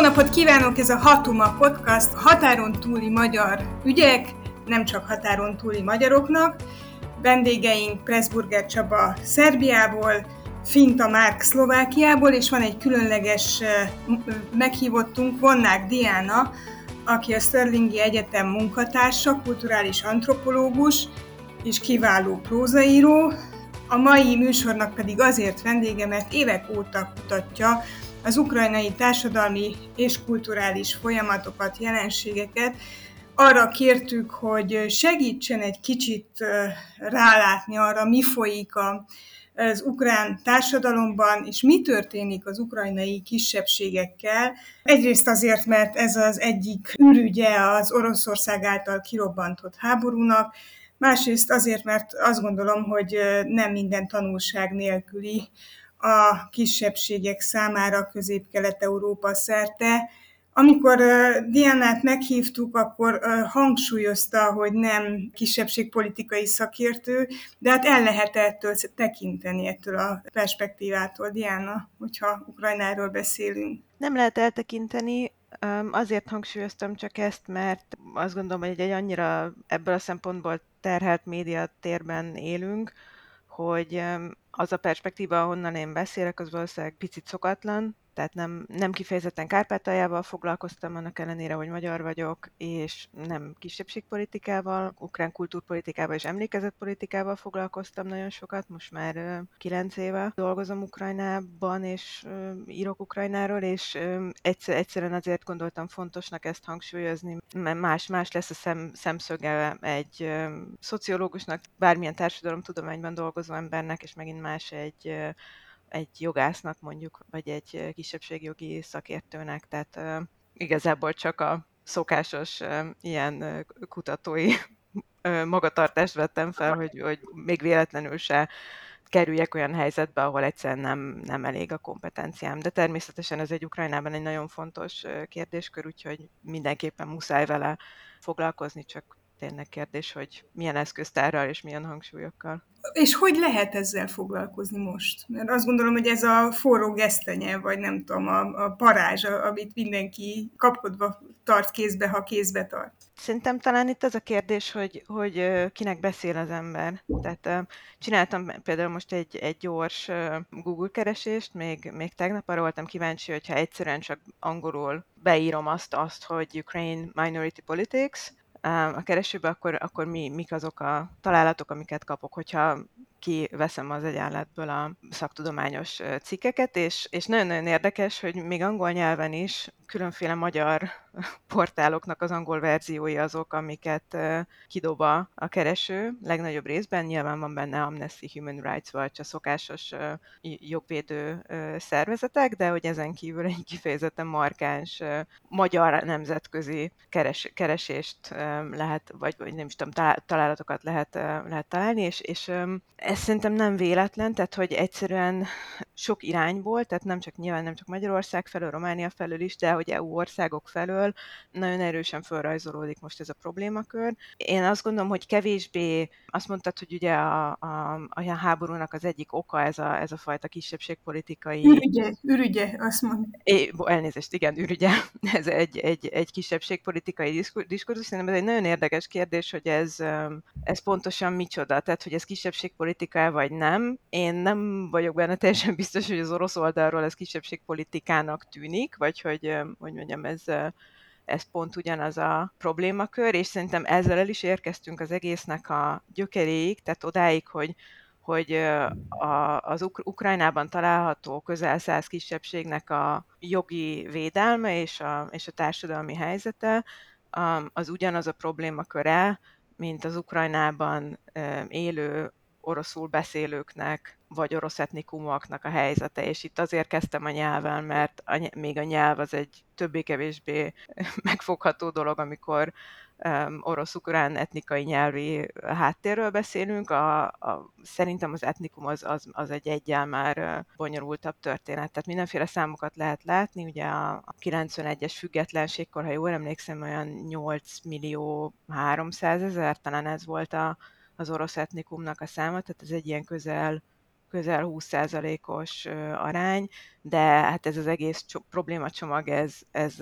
Jó napot kívánok, ez a Hatuma Podcast, határon túli magyar ügyek, nem csak határon túli magyaroknak. Vendégeink Pressburger Csaba Szerbiából, Finta Márk Szlovákiából, és van egy különleges meghívottunk, Vonnák Diana, aki a Sterlingi Egyetem munkatársa, kulturális antropológus és kiváló prózaíró. A mai műsornak pedig azért vendége, mert évek óta kutatja az ukrajnai társadalmi és kulturális folyamatokat, jelenségeket, arra kértük, hogy segítsen egy kicsit rálátni arra, mi folyik az ukrán társadalomban, és mi történik az ukrajnai kisebbségekkel. Egyrészt azért, mert ez az egyik ürügye az Oroszország által kirobbantott háborúnak, másrészt azért, mert azt gondolom, hogy nem minden tanulság nélküli a kisebbségek számára Közép-Kelet-Európa szerte. Amikor Diánát meghívtuk, akkor hangsúlyozta, hogy nem kisebbségpolitikai szakértő, de hát el lehet ettől tekinteni, ettől a perspektívától, Diana, hogyha Ukrajnáról beszélünk. Nem lehet eltekinteni, Azért hangsúlyoztam csak ezt, mert azt gondolom, hogy egy annyira ebből a szempontból terhelt média térben élünk, hogy az a perspektíva, ahonnan én beszélek, az valószínűleg picit szokatlan, tehát nem, nem kifejezetten Kárpátaljával foglalkoztam, annak ellenére, hogy magyar vagyok, és nem kisebbségpolitikával, ukrán kultúrpolitikával és emlékezetpolitikával foglalkoztam nagyon sokat, most már kilenc éve dolgozom Ukrajnában, és írok Ukrajnáról, és egyszer, egyszerűen azért gondoltam fontosnak ezt hangsúlyozni, mert más, más lesz a szem, szemszöge egy szociológusnak, bármilyen társadalomtudományban dolgozó embernek, és megint más egy egy jogásznak mondjuk, vagy egy kisebbségjogi szakértőnek, tehát igazából csak a szokásos ilyen kutatói magatartást vettem fel, hogy, hogy még véletlenül se kerüljek olyan helyzetbe, ahol egyszerűen nem, nem elég a kompetenciám. De természetesen ez egy Ukrajnában egy nagyon fontos kérdéskör, úgyhogy mindenképpen muszáj vele foglalkozni, csak tényleg kérdés, hogy milyen eszköztárral és milyen hangsúlyokkal. És hogy lehet ezzel foglalkozni most? Mert azt gondolom, hogy ez a forró gesztenye, vagy nem tudom, a, a parázs, amit mindenki kapkodva tart kézbe, ha kézbe tart. Szerintem talán itt az a kérdés, hogy, hogy kinek beszél az ember. Tehát csináltam például most egy, egy gyors Google keresést, még, még tegnap arra voltam kíváncsi, hogyha egyszerűen csak angolul beírom azt, azt, hogy Ukraine Minority Politics, a keresőbe, akkor, akkor mi, mik azok a találatok, amiket kapok, hogyha kiveszem az egyenletből a szaktudományos cikkeket, és, és nagyon-nagyon érdekes, hogy még angol nyelven is különféle magyar portáloknak az angol verziói azok, amiket kidob a kereső legnagyobb részben. Nyilván van benne Amnesty Human Rights vagy a szokásos jogvédő szervezetek, de hogy ezen kívül egy kifejezetten markáns magyar nemzetközi keres, keresést lehet, vagy, vagy nem is tudom, találatokat lehet, lehet találni, és, és ez szerintem nem véletlen, tehát hogy egyszerűen sok irányból, tehát nem csak nyilván nem csak Magyarország felől, Románia felől is, de hogy EU országok felől nagyon erősen felrajzolódik most ez a problémakör. Én azt gondolom, hogy kevésbé, azt mondtad, hogy ugye a, a, a háborúnak az egyik oka ez a, ez a fajta kisebbségpolitikai... Ürügye, ürügye, azt mondom. É, elnézést, igen, ürügye. Ez egy, egy, egy kisebbségpolitikai diskurzus. Szerintem ez egy nagyon érdekes kérdés, hogy ez, ez pontosan micsoda, tehát hogy ez kisebbségpolitika vagy nem. Én nem vagyok benne teljesen biztos, hogy az orosz oldalról ez kisebbségpolitikának tűnik, vagy hogy, hogy mondjam, ez ez pont ugyanaz a problémakör, és szerintem ezzel el is érkeztünk az egésznek a gyökeréig, tehát odáig, hogy hogy a, az Uk- Ukrajnában található közel száz kisebbségnek a jogi védelme és a, és a társadalmi helyzete az ugyanaz a problémaköre, mint az Ukrajnában élő oroszul beszélőknek, vagy orosz etnikumoknak a helyzete, és itt azért kezdtem a nyelven, mert a, még a nyelv az egy többé-kevésbé megfogható dolog, amikor um, orosz-ukrán etnikai nyelvi háttérről beszélünk. A, a, szerintem az etnikum az, az, az egy egyel már bonyolultabb történet. Tehát mindenféle számokat lehet látni. Ugye a, a 91-es függetlenségkor, ha jól emlékszem, olyan 8 millió 300 ezer, talán ez volt a, az orosz etnikumnak a száma, tehát ez egy ilyen közel közel 20%-os arány, de hát ez az egész problémacsomag, ez, ez,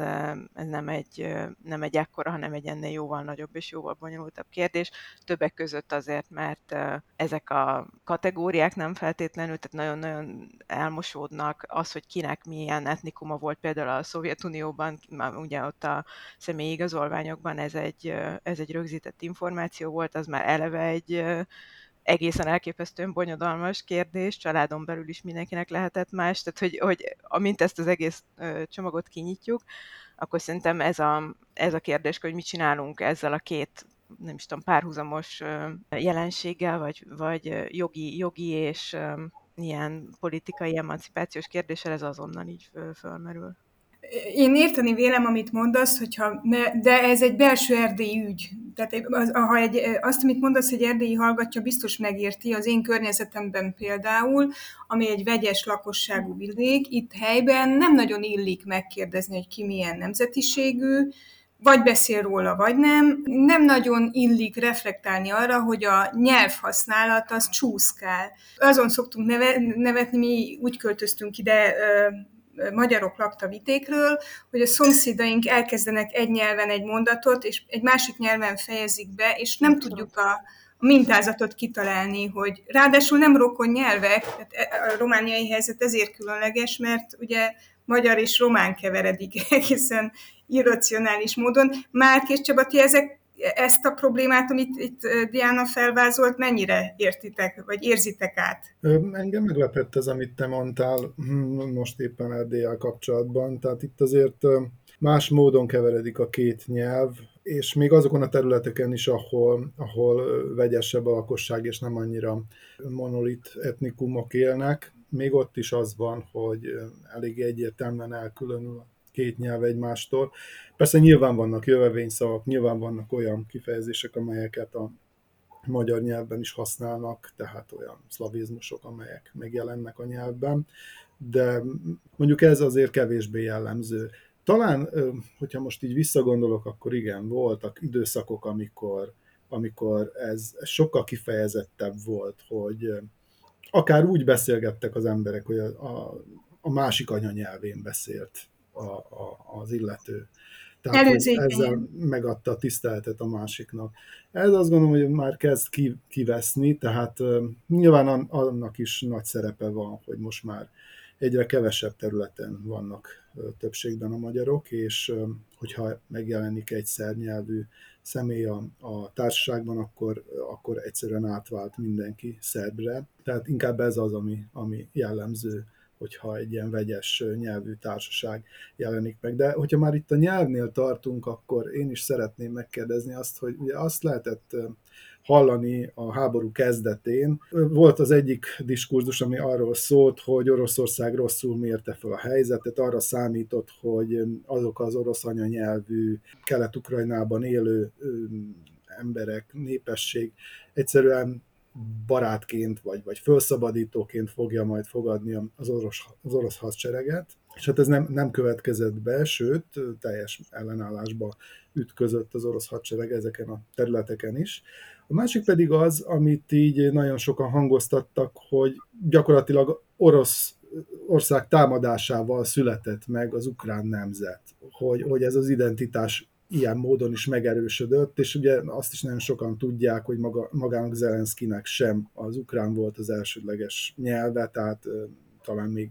ez nem, egy, nem egy ekkora, hanem egy ennél jóval nagyobb és jóval bonyolultabb kérdés. Többek között azért, mert ezek a kategóriák nem feltétlenül, tehát nagyon-nagyon elmosódnak. Az, hogy kinek milyen etnikuma volt például a Szovjetunióban, ugye ott a személyi igazolványokban ez egy, ez egy rögzített információ volt, az már eleve egy egészen elképesztően bonyodalmas kérdés, családon belül is mindenkinek lehetett más, tehát hogy, hogy amint ezt az egész csomagot kinyitjuk, akkor szerintem ez a, ez a kérdés, hogy mit csinálunk ezzel a két nem is tudom, párhuzamos jelenséggel, vagy, vagy jogi, jogi és ilyen politikai emancipációs kérdéssel, ez azonnal így fölmerül. Én érteni vélem, amit mondasz, hogyha ne, de ez egy belső erdélyi ügy. Tehát az, ha egy, azt, amit mondasz, hogy erdélyi hallgatja, biztos megérti. Az én környezetemben például, ami egy vegyes lakosságú vidék, itt helyben nem nagyon illik megkérdezni, hogy ki milyen nemzetiségű, vagy beszél róla, vagy nem. Nem nagyon illik reflektálni arra, hogy a nyelvhasználat az csúszkál. Azon szoktunk neve, nevetni, mi úgy költöztünk ide magyarok lakta vitékről, hogy a szomszédaink elkezdenek egy nyelven egy mondatot, és egy másik nyelven fejezik be, és nem tudjuk a, a mintázatot kitalálni, hogy ráadásul nem rokon nyelvek, tehát e, a romániai helyzet ezért különleges, mert ugye magyar és román keveredik egészen irracionális módon. Márk és Csaba, ti ezek ezt a problémát, amit itt Diana felvázolt, mennyire értitek, vagy érzitek át? Engem meglepett ez, amit te mondtál hm, most éppen Erdélyel kapcsolatban. Tehát itt azért más módon keveredik a két nyelv, és még azokon a területeken is, ahol, ahol vegyesebb a lakosság, és nem annyira monolit etnikumok élnek, még ott is az van, hogy elég egyértelműen elkülönül két nyelv egymástól. Persze nyilván vannak jövevényszavak, nyilván vannak olyan kifejezések, amelyeket a magyar nyelvben is használnak, tehát olyan szlavizmusok, amelyek megjelennek a nyelvben, de mondjuk ez azért kevésbé jellemző. Talán, hogyha most így visszagondolok, akkor igen, voltak időszakok, amikor, amikor ez, sokkal kifejezettebb volt, hogy akár úgy beszélgettek az emberek, hogy a, a, a másik anyanyelvén beszélt a, a, az illető. Tehát ezzel megadta a tiszteletet a másiknak. Ez azt gondolom, hogy már kezd kiveszni, tehát nyilván annak is nagy szerepe van, hogy most már egyre kevesebb területen vannak többségben a magyarok, és hogyha megjelenik egy szernyelvű személy a, a társaságban, akkor, akkor egyszerűen átvált mindenki szerbre. Tehát inkább ez az, ami, ami jellemző hogyha egy ilyen vegyes nyelvű társaság jelenik meg. De hogyha már itt a nyelvnél tartunk, akkor én is szeretném megkérdezni azt, hogy ugye azt lehetett hallani a háború kezdetén. Volt az egyik diskurzus, ami arról szólt, hogy Oroszország rosszul mérte fel a helyzetet, arra számított, hogy azok az orosz anyanyelvű kelet-ukrajnában élő emberek, népesség egyszerűen barátként, vagy, vagy felszabadítóként fogja majd fogadni az orosz, az orosz hadsereget, és hát ez nem, nem következett be, sőt, teljes ellenállásba ütközött az orosz hadsereg ezeken a területeken is. A másik pedig az, amit így nagyon sokan hangoztattak, hogy gyakorlatilag orosz ország támadásával született meg az ukrán nemzet, hogy, hogy ez az identitás ilyen módon is megerősödött, és ugye azt is nagyon sokan tudják, hogy maga, magának Zelenszkinek sem az ukrán volt az elsődleges nyelve, tehát talán még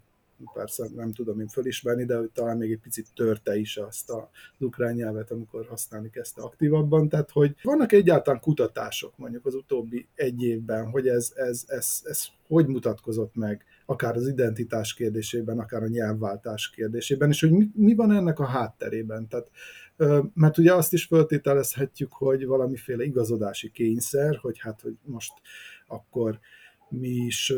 persze nem tudom én fölismerni, de talán még egy picit törte is azt az ukrán nyelvet, amikor használni kezdte aktívabban. Tehát, hogy vannak egyáltalán kutatások mondjuk az utóbbi egy évben, hogy ez, ez, ez, ez hogy mutatkozott meg, akár az identitás kérdésében, akár a nyelvváltás kérdésében, és hogy mi, mi van ennek a hátterében. Tehát mert ugye azt is feltételezhetjük, hogy valamiféle igazodási kényszer, hogy hát, hogy most akkor mi is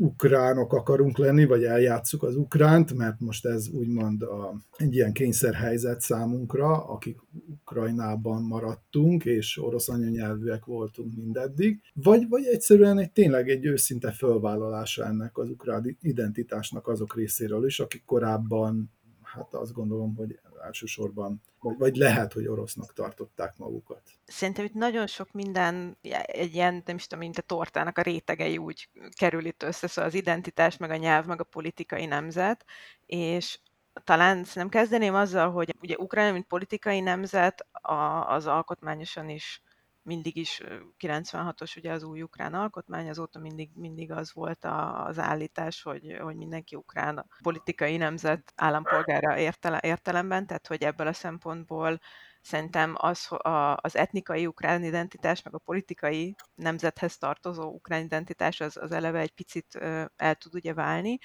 ukránok akarunk lenni, vagy eljátszuk az ukránt, mert most ez úgymond a, egy ilyen kényszerhelyzet számunkra, akik Ukrajnában maradtunk, és orosz anyanyelvűek voltunk mindeddig, vagy, vagy egyszerűen egy tényleg egy őszinte fölvállalása ennek az ukrán identitásnak azok részéről is, akik korábban hát azt gondolom, hogy elsősorban, vagy, lehet, hogy orosznak tartották magukat. Szerintem itt nagyon sok minden, egy ilyen, nem is tudom, mint a tortának a rétegei úgy kerül itt össze, szóval az identitás, meg a nyelv, meg a politikai nemzet, és talán nem kezdeném azzal, hogy ugye Ukrajna, mint politikai nemzet, az alkotmányosan is mindig is 96-os ugye az új ukrán alkotmány, azóta mindig, mindig az volt a, az állítás, hogy, hogy mindenki ukrán politikai nemzet állampolgára értele, értelemben, tehát hogy ebből a szempontból szerintem az, az etnikai ukrán identitás, meg a politikai nemzethez tartozó ukrán identitás az, az eleve egy picit el tud ugye válni,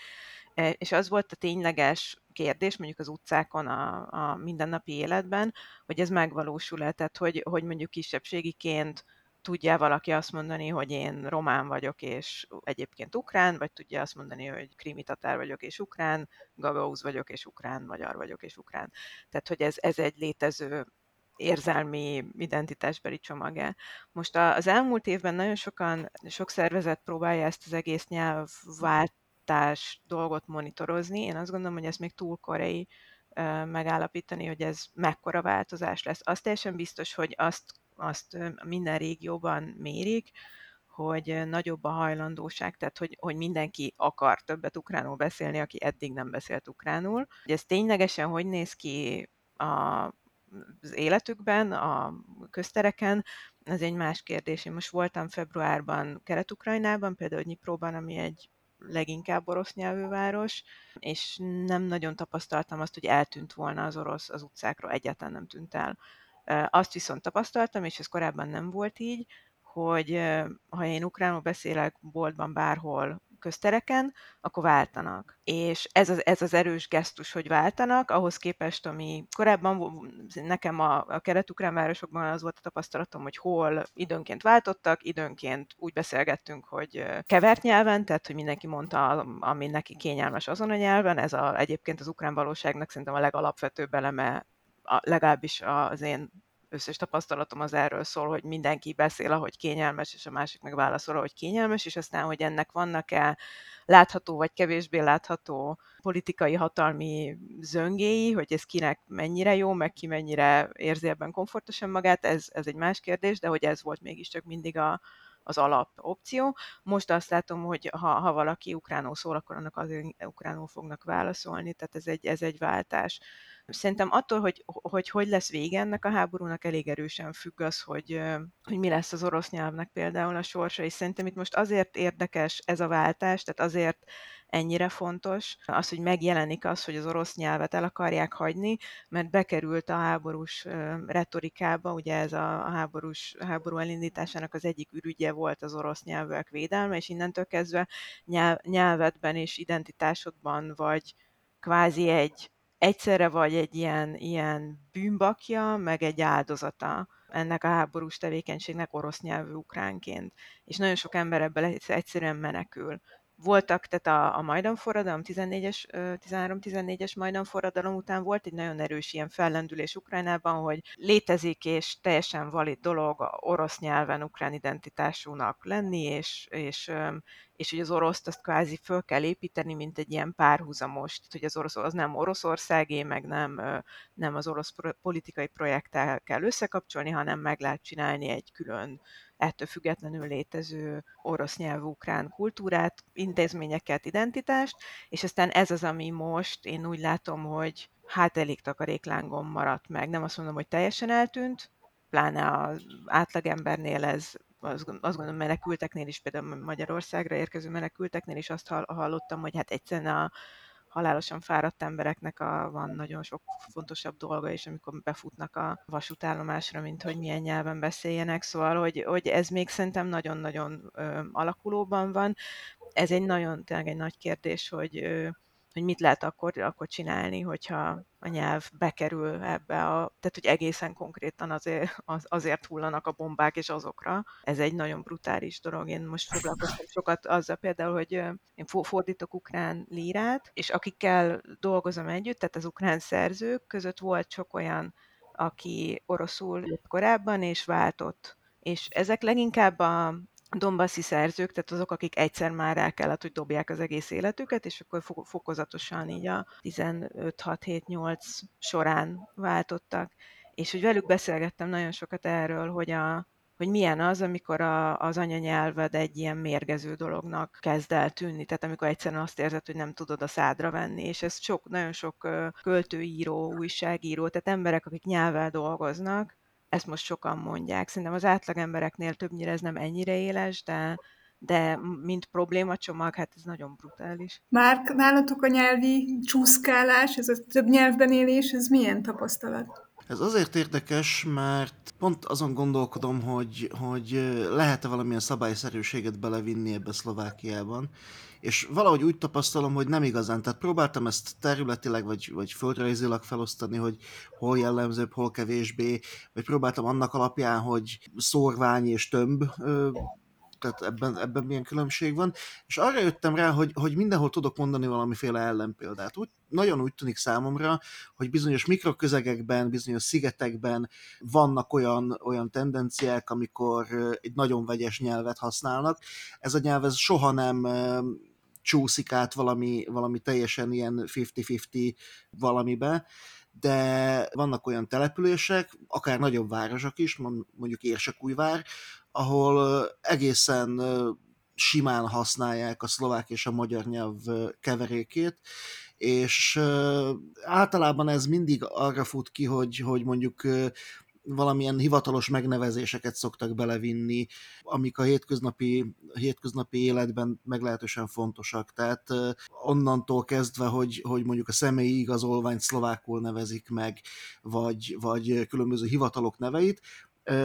és az volt a tényleges kérdés, mondjuk az utcákon, a, a mindennapi életben, hogy ez megvalósul-e, tehát hogy, hogy mondjuk kisebbségiként tudja valaki azt mondani, hogy én román vagyok, és egyébként ukrán, vagy tudja azt mondani, hogy krimi tatár vagyok, és ukrán, gagauz vagyok, és ukrán, magyar vagyok, és ukrán. Tehát, hogy ez, ez egy létező érzelmi identitásbeli csomag Most az elmúlt évben nagyon sokan, sok szervezet próbálja ezt az egész nyelvváltás dolgot monitorozni. Én azt gondolom, hogy ez még túl korai megállapítani, hogy ez mekkora változás lesz. Az teljesen biztos, hogy azt, azt minden régióban mérik, hogy nagyobb a hajlandóság, tehát hogy, hogy mindenki akar többet ukránul beszélni, aki eddig nem beszélt ukránul. Hogy ez ténylegesen hogy néz ki a az életükben, a köztereken, ez egy más kérdés. Én most voltam februárban Kelet-Ukrajnában, például Nyipróban, ami egy leginkább orosz nyelvű város, és nem nagyon tapasztaltam azt, hogy eltűnt volna az orosz az utcákról, egyáltalán nem tűnt el. Azt viszont tapasztaltam, és ez korábban nem volt így, hogy ha én ukránul beszélek boltban bárhol, köztereken, akkor váltanak. És ez az, ez az erős gesztus, hogy váltanak, ahhoz képest, ami korábban nekem a, a kelet-ukrán városokban az volt a tapasztalatom, hogy hol időnként váltottak, időnként úgy beszélgettünk, hogy kevert nyelven, tehát hogy mindenki mondta, ami neki kényelmes azon a nyelven, ez a, egyébként az ukrán valóságnak szerintem a legalapvetőbb eleme a, legalábbis az én összes tapasztalatom az erről szól, hogy mindenki beszél, ahogy kényelmes, és a másik meg válaszol, ahogy kényelmes, és aztán, hogy ennek vannak-e látható vagy kevésbé látható politikai hatalmi zöngéi, hogy ez kinek mennyire jó, meg ki mennyire érzi ebben komfortosan magát, ez, ez egy más kérdés, de hogy ez volt mégiscsak mindig a, az alap opció. Most azt látom, hogy ha, ha valaki ukránul szól, akkor annak azért ukránul fognak válaszolni, tehát ez egy, ez egy váltás. Szerintem attól, hogy, hogy hogy lesz vége ennek a háborúnak, elég erősen függ az, hogy, hogy mi lesz az orosz nyelvnek például a sorsa, és szerintem itt most azért érdekes ez a váltás, tehát azért ennyire fontos, az, hogy megjelenik az, hogy az orosz nyelvet el akarják hagyni, mert bekerült a háborús retorikába, ugye ez a háborús, háború elindításának az egyik ürügye volt az orosz nyelvek védelme, és innentől kezdve nyelv, nyelvedben és identitásodban vagy kvázi egy egyszerre vagy egy ilyen, ilyen bűnbakja, meg egy áldozata ennek a háborús tevékenységnek orosz nyelvű ukránként. És nagyon sok ember ebből egyszerűen menekül voltak, tehát a, a Majdan forradalom, 14-es, 13-14-es Majdan forradalom után volt egy nagyon erős ilyen fellendülés Ukrajnában, hogy létezik és teljesen valid dolog orosz nyelven ukrán identitásúnak lenni, és, és, és hogy az oroszt azt kvázi föl kell építeni, mint egy ilyen párhuzamos, hogy az orosz az nem Oroszországé, meg nem, nem az orosz politikai projekttel kell összekapcsolni, hanem meg lehet csinálni egy külön ettől függetlenül létező orosz nyelvű ukrán kultúrát, intézményeket, identitást, és aztán ez az, ami most én úgy látom, hogy hát elég takaréklángon maradt meg. Nem azt mondom, hogy teljesen eltűnt, pláne az átlagembernél ez azt gondolom menekülteknél is, például Magyarországra érkező menekülteknél is azt hallottam, hogy hát egyszerűen a, halálosan fáradt embereknek a, van nagyon sok fontosabb dolga is, amikor befutnak a vasútállomásra, mint hogy milyen nyelven beszéljenek, szóval, hogy, hogy ez még szerintem nagyon-nagyon alakulóban van. Ez egy nagyon, tényleg egy nagy kérdés, hogy hogy mit lehet akkor, akkor csinálni, hogyha a nyelv bekerül ebbe a, tehát hogy egészen konkrétan azért, az, azért hullanak a bombák és azokra. Ez egy nagyon brutális dolog. Én most foglalkoztam sokat azzal például, hogy én fordítok ukrán lírát, és akikkel dolgozom együtt, tehát az ukrán szerzők között volt sok olyan, aki oroszul korábban, és váltott. És ezek leginkább a, Dombaszi szerzők, tehát azok, akik egyszer már el kellett, hogy dobják az egész életüket, és akkor fokozatosan így a 15-6-7-8 során váltottak. És hogy velük beszélgettem nagyon sokat erről, hogy a, hogy milyen az, amikor a, az anyanyelved egy ilyen mérgező dolognak kezd el tűnni, tehát amikor egyszerűen azt érzed, hogy nem tudod a szádra venni, és ez sok, nagyon sok költőíró, újságíró, tehát emberek, akik nyelvvel dolgoznak, ezt most sokan mondják. Szerintem az átlagembereknél többnyire ez nem ennyire éles, de, de mint problémacsomag, hát ez nagyon brutális. Már nálatok a nyelvi csúszkálás, ez a több nyelvben élés, ez milyen tapasztalat? Ez azért érdekes, mert pont azon gondolkodom, hogy, hogy lehet-e valamilyen szabályszerűséget belevinni ebbe Szlovákiában, és valahogy úgy tapasztalom, hogy nem igazán. Tehát próbáltam ezt területileg vagy, vagy földrajzilag felosztani, hogy hol jellemzőbb, hol kevésbé, vagy próbáltam annak alapján, hogy szórvány és tömb tehát ebben, ebben milyen különbség van, és arra jöttem rá, hogy, hogy mindenhol tudok mondani valamiféle ellenpéldát. Úgy, nagyon úgy tűnik számomra, hogy bizonyos mikroközegekben, bizonyos szigetekben vannak olyan, olyan tendenciák, amikor egy nagyon vegyes nyelvet használnak. Ez a nyelv ez soha nem csúszik át valami, valami teljesen ilyen 50-50 valamibe, de vannak olyan települések, akár nagyobb városok is, mondjuk Érsekújvár, ahol egészen simán használják a szlovák és a magyar nyelv keverékét, és általában ez mindig arra fut ki, hogy, hogy mondjuk valamilyen hivatalos megnevezéseket szoktak belevinni, amik a hétköznapi, hétköznapi életben meglehetősen fontosak. Tehát onnantól kezdve, hogy, hogy mondjuk a személyi igazolványt szlovákul nevezik meg, vagy, vagy különböző hivatalok neveit,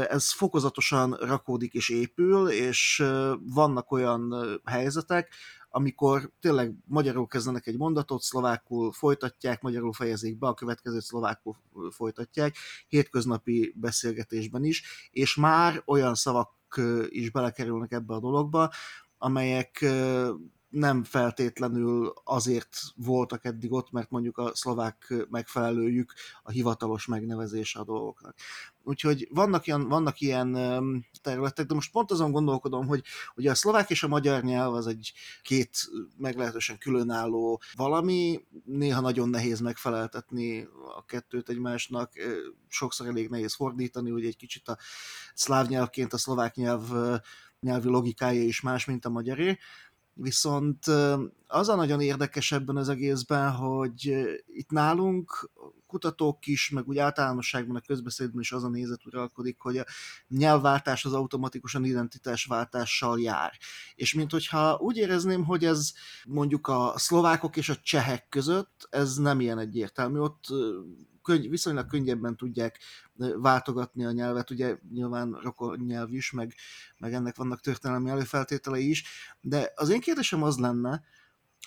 ez fokozatosan rakódik és épül, és vannak olyan helyzetek, amikor tényleg magyarul kezdenek egy mondatot, szlovákul folytatják, magyarul fejezik be, a következőt szlovákul folytatják, hétköznapi beszélgetésben is, és már olyan szavak is belekerülnek ebbe a dologba, amelyek nem feltétlenül azért voltak eddig ott, mert mondjuk a szlovák megfelelőjük a hivatalos megnevezése a dolgoknak. Úgyhogy vannak ilyen, vannak ilyen területek, de most pont azon gondolkodom, hogy ugye a szlovák és a magyar nyelv az egy két meglehetősen különálló valami, néha nagyon nehéz megfeleltetni a kettőt egymásnak, sokszor elég nehéz fordítani, ugye egy kicsit a szláv nyelvként a szlovák nyelv nyelvi logikája is más, mint a magyaré, Viszont az a nagyon érdekes ebben az egészben, hogy itt nálunk kutatók is, meg úgy általánosságban a közbeszédben is az a nézet uralkodik, hogy a nyelvváltás az automatikusan identitásváltással jár. És mint hogyha úgy érezném, hogy ez mondjuk a szlovákok és a csehek között, ez nem ilyen egyértelmű. Ott könny, viszonylag könnyebben tudják váltogatni a nyelvet, ugye nyilván rokon nyelv is, meg, meg ennek vannak történelmi előfeltételei is, de az én kérdésem az lenne,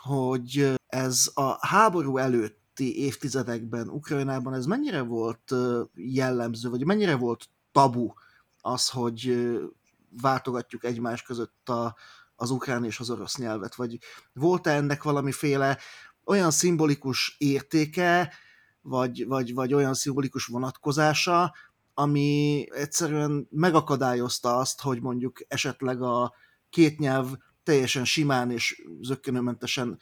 hogy ez a háború előtti évtizedekben Ukrajnában ez mennyire volt jellemző, vagy mennyire volt tabu az, hogy váltogatjuk egymás között a, az ukrán és az orosz nyelvet, vagy volt-e ennek valamiféle olyan szimbolikus értéke, vagy, vagy, vagy olyan szimbolikus vonatkozása, ami egyszerűen megakadályozta azt, hogy mondjuk esetleg a két nyelv teljesen simán és zöggenőmentesen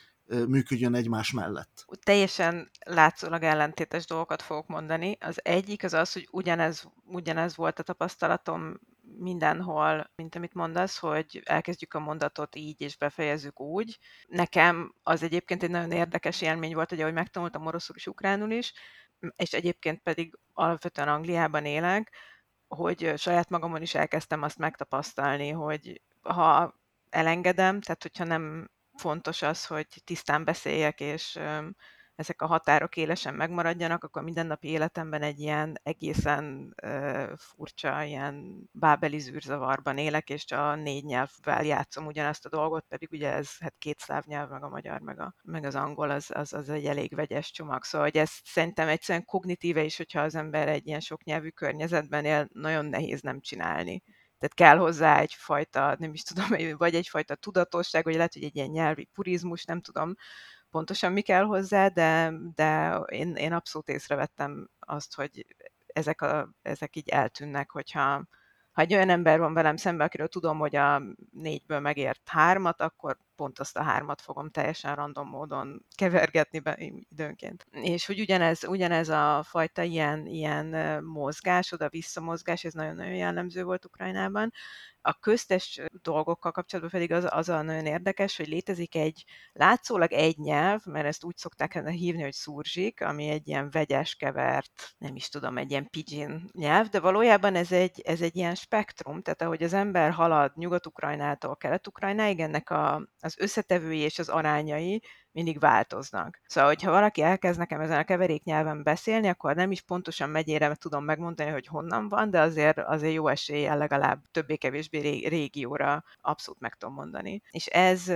működjön egymás mellett. Teljesen látszólag ellentétes dolgokat fogok mondani. Az egyik az az, hogy ugyanez, ugyanez volt a tapasztalatom mindenhol, mint amit mondasz, hogy elkezdjük a mondatot így, és befejezzük úgy. Nekem az egyébként egy nagyon érdekes élmény volt, hogy ahogy megtanultam oroszul és ukránul is, és egyébként pedig alapvetően Angliában élek, hogy saját magamon is elkezdtem azt megtapasztalni, hogy ha elengedem, tehát hogyha nem fontos az, hogy tisztán beszéljek, és ezek a határok élesen megmaradjanak, akkor mindennapi életemben egy ilyen egészen furcsa, ilyen bábeli zűrzavarban élek, és a négy nyelvvel játszom ugyanazt a dolgot, pedig ugye ez hát két szláv nyelv, meg a magyar, meg, a, meg az angol, az, az, az egy elég vegyes csomag. Szóval, hogy ez szerintem egyszerűen kognitíve is, hogyha az ember egy ilyen sok nyelvű környezetben él, nagyon nehéz nem csinálni. Tehát kell hozzá egyfajta, nem is tudom, vagy egyfajta tudatosság, vagy lehet, hogy egy ilyen nyelvi purizmus, nem tudom, pontosan mi kell hozzá, de, de én, én abszolút észrevettem azt, hogy ezek, a, ezek így eltűnnek, hogyha ha egy olyan ember van velem szemben, akiről tudom, hogy a négyből megért hármat, akkor pont azt a hármat fogom teljesen random módon kevergetni be időnként. És hogy ugyanez, ugyanez a fajta ilyen, ilyen mozgás, oda-vissza mozgás, ez nagyon-nagyon jellemző volt Ukrajnában, a köztes dolgokkal kapcsolatban pedig az, az a nagyon érdekes, hogy létezik egy látszólag egy nyelv, mert ezt úgy szokták hívni, hogy szurzsik, ami egy ilyen vegyes kevert, nem is tudom, egy ilyen pidgin nyelv, de valójában ez egy, ez egy ilyen spektrum, tehát ahogy az ember halad Nyugat-Ukrajnától Kelet-Ukrajnáig, ennek a, az összetevői és az arányai mindig változnak. Szóval, hogyha valaki elkezd nekem ezen a keverék nyelven beszélni, akkor nem is pontosan megyére tudom megmondani, hogy honnan van, de azért, azért jó eséllyel legalább többé-kevésbé régióra abszolút meg tudom mondani. És ez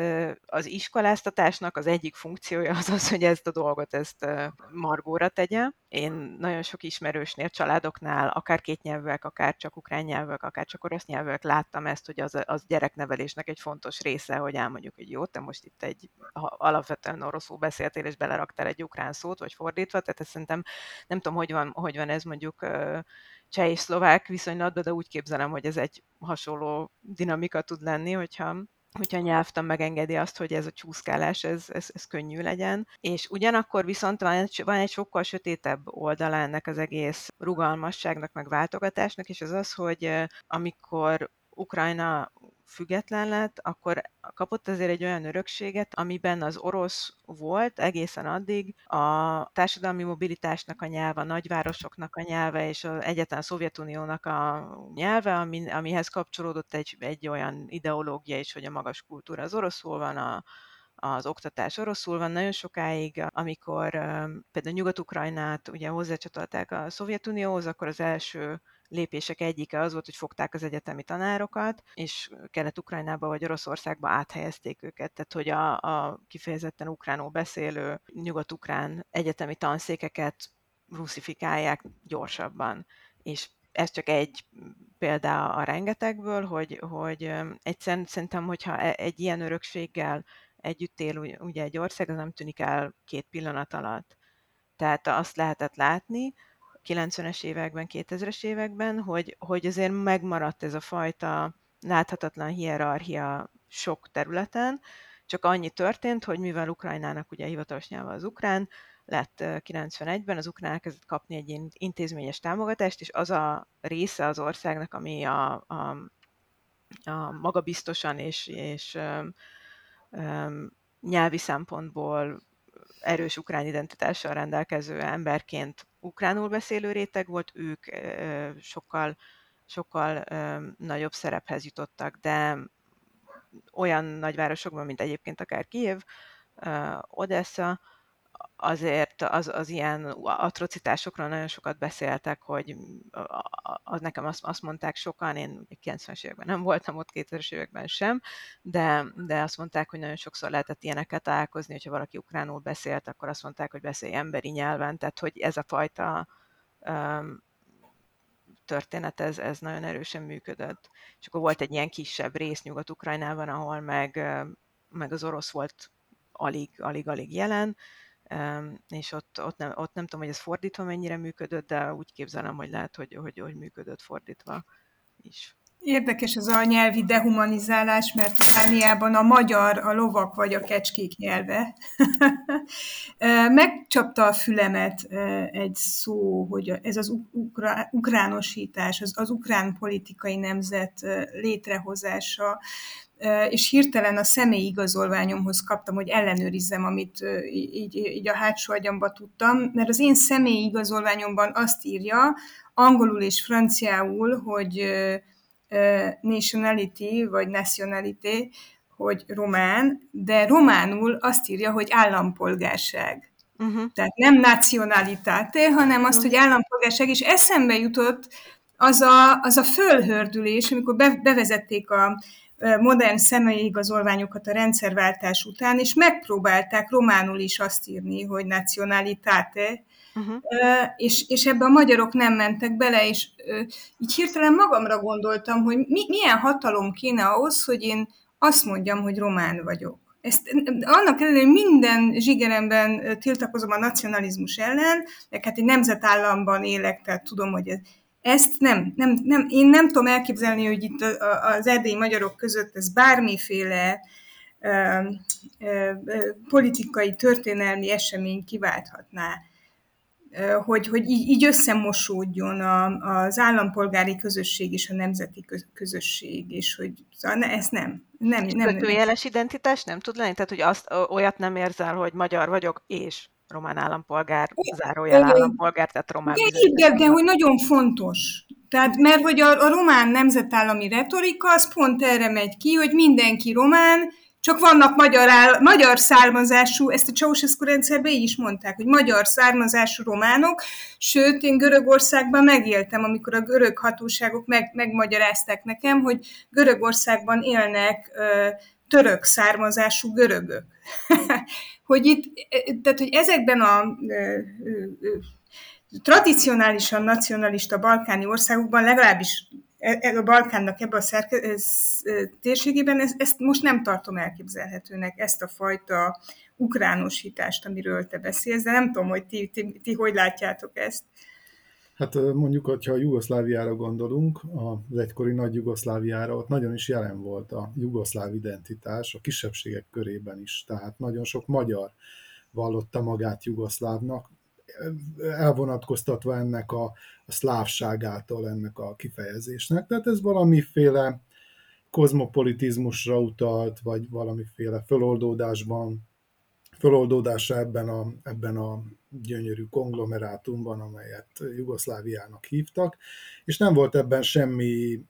az iskoláztatásnak az egyik funkciója az az, hogy ezt a dolgot ezt margóra tegye. Én nagyon sok ismerősnél, családoknál, akár két nyelvek, akár csak ukrán nyelvek, akár csak orosz nyelvek láttam ezt, hogy az, az gyereknevelésnek egy fontos része, hogy elmondjuk, hogy jó, te most itt egy alapvetően oroszul beszéltél, és beleraktál egy ukrán szót, vagy fordítva, tehát ezt szerintem nem tudom, hogy van, hogy van ez mondjuk cseh és szlovák viszonylatban, de úgy képzelem, hogy ez egy hasonló dinamika tud lenni, hogyha hogyha nyelvtan megengedi azt, hogy ez a csúszkálás, ez, ez, ez könnyű legyen. És ugyanakkor viszont van egy, van egy sokkal sötétebb oldala ennek az egész rugalmasságnak, meg váltogatásnak, és az az, hogy amikor Ukrajna független lett, akkor kapott azért egy olyan örökséget, amiben az orosz volt egészen addig. A társadalmi mobilitásnak a nyelve, a nagyvárosoknak a nyelve, és az egyetlen Szovjetuniónak a nyelve, ami, amihez kapcsolódott egy, egy olyan ideológia is, hogy a magas kultúra az oroszul van, a, az oktatás oroszul van. Nagyon sokáig, amikor például Nyugat-Ukrajnát ugye hozzácsatolták a Szovjetunióhoz, akkor az első lépések egyike az volt, hogy fogták az egyetemi tanárokat, és Kelet-Ukrajnába vagy Oroszországba áthelyezték őket. Tehát, hogy a, a kifejezetten ukránul beszélő nyugat-ukrán egyetemi tanszékeket ruszifikálják gyorsabban. És ez csak egy példa a rengetegből, hogy, hogy egyszerűen szerintem, hogyha e, egy ilyen örökséggel együtt él ugye egy ország, az nem tűnik el két pillanat alatt. Tehát azt lehetett látni, 90-es években, 2000-es években, hogy, hogy azért megmaradt ez a fajta láthatatlan hierarchia sok területen, csak annyi történt, hogy mivel Ukrajnának ugye hivatalos nyelve az ukrán, lett 91-ben, az ukrán elkezdett kapni egy intézményes támogatást, és az a része az országnak, ami a, a, a magabiztosan és, és um, um, nyelvi szempontból erős ukrán identitással rendelkező emberként ukránul beszélő réteg volt, ők sokkal, sokkal nagyobb szerephez jutottak, de olyan nagyvárosokban, mint egyébként akár Kiev, Odessa, azért az, az ilyen atrocitásokról nagyon sokat beszéltek, hogy az nekem azt, azt mondták sokan, én 90-es években nem voltam ott, 2000-es években sem, de, de azt mondták, hogy nagyon sokszor lehetett ilyeneket találkozni, hogyha valaki ukránul beszélt, akkor azt mondták, hogy beszélj emberi nyelven, tehát hogy ez a fajta um, történet, ez, ez nagyon erősen működött. És akkor volt egy ilyen kisebb rész Nyugat-Ukrajnában, ahol meg, meg az orosz volt alig, alig, alig jelen, és ott, ott, nem, ott nem tudom, hogy ez fordítva mennyire működött, de úgy képzelem, hogy lehet, hogy, hogy, hogy működött fordítva is. Érdekes ez a nyelvi dehumanizálás, mert Romániában a magyar a lovak vagy a kecskék nyelve. Megcsapta a fülemet egy szó, hogy ez az ukra, ukránosítás, az, az ukrán politikai nemzet létrehozása, és hirtelen a személyi igazolványomhoz kaptam, hogy ellenőrizzem, amit így, így a hátsó agyamba tudtam, mert az én személyi igazolványomban azt írja, angolul és franciául, hogy nationality vagy nationality, hogy román, de románul azt írja, hogy állampolgárság. Uh-huh. Tehát nem nacionalitáte, hanem azt, uh-huh. hogy állampolgárság, és eszembe jutott az a, az a fölhördülés, amikor be, bevezették a modern személyi igazolványokat a rendszerváltás után, és megpróbálták románul is azt írni, hogy nacionalitáte, uh-huh. és, és ebbe a magyarok nem mentek bele, és így hirtelen magamra gondoltam, hogy mi, milyen hatalom kéne ahhoz, hogy én azt mondjam, hogy román vagyok. Ezt, annak ellenére, hogy minden zsigeremben tiltakozom a nacionalizmus ellen, mert hát egy nemzetállamban élek, tehát tudom, hogy ez ezt nem, nem, nem, én nem tudom elképzelni, hogy itt az erdélyi magyarok között ez bármiféle ö, ö, politikai, történelmi esemény kiválthatná hogy, hogy így, így összemosódjon a, az állampolgári közösség és a nemzeti közösség, és hogy szóval ezt nem. nem, nem kötőjeles identitás nem tud lenni? Tehát, hogy azt, olyat nem érzel, hogy magyar vagyok, és román állampolgár, zárójel állampolgár, tehát román de, de, de hogy nagyon fontos. Tehát, mert hogy a, a román nemzetállami retorika az pont erre megy ki, hogy mindenki román, csak vannak magyar, áll, magyar származású, ezt a Ceausescu rendszerben így is mondták, hogy magyar származású románok, sőt, én Görögországban megéltem, amikor a görög hatóságok meg, megmagyarázták nekem, hogy Görögországban élnek ö, török származású görögök. hogy itt, tehát, hogy ezekben a ö, tradicionálisan nacionalista balkáni országokban legalábbis E, e, a Balkánnak ebben a szerke, e, térségében ez, ezt most nem tartom elképzelhetőnek, ezt a fajta ukránosítást, amiről te beszélsz, de nem tudom, hogy ti, ti, ti hogy látjátok ezt. Hát mondjuk, hogyha a Jugoszláviára gondolunk, az egykori nagy Jugoszláviára, ott nagyon is jelen volt a jugoszláv identitás, a kisebbségek körében is, tehát nagyon sok magyar vallotta magát jugoszlávnak, elvonatkoztatva ennek a, a szlávságától ennek a kifejezésnek. Tehát ez valamiféle kozmopolitizmusra utalt, vagy valamiféle föloldódásban, föloldódása ebben a, ebben a gyönyörű konglomerátumban, amelyet Jugoszláviának hívtak, és nem volt ebben semmi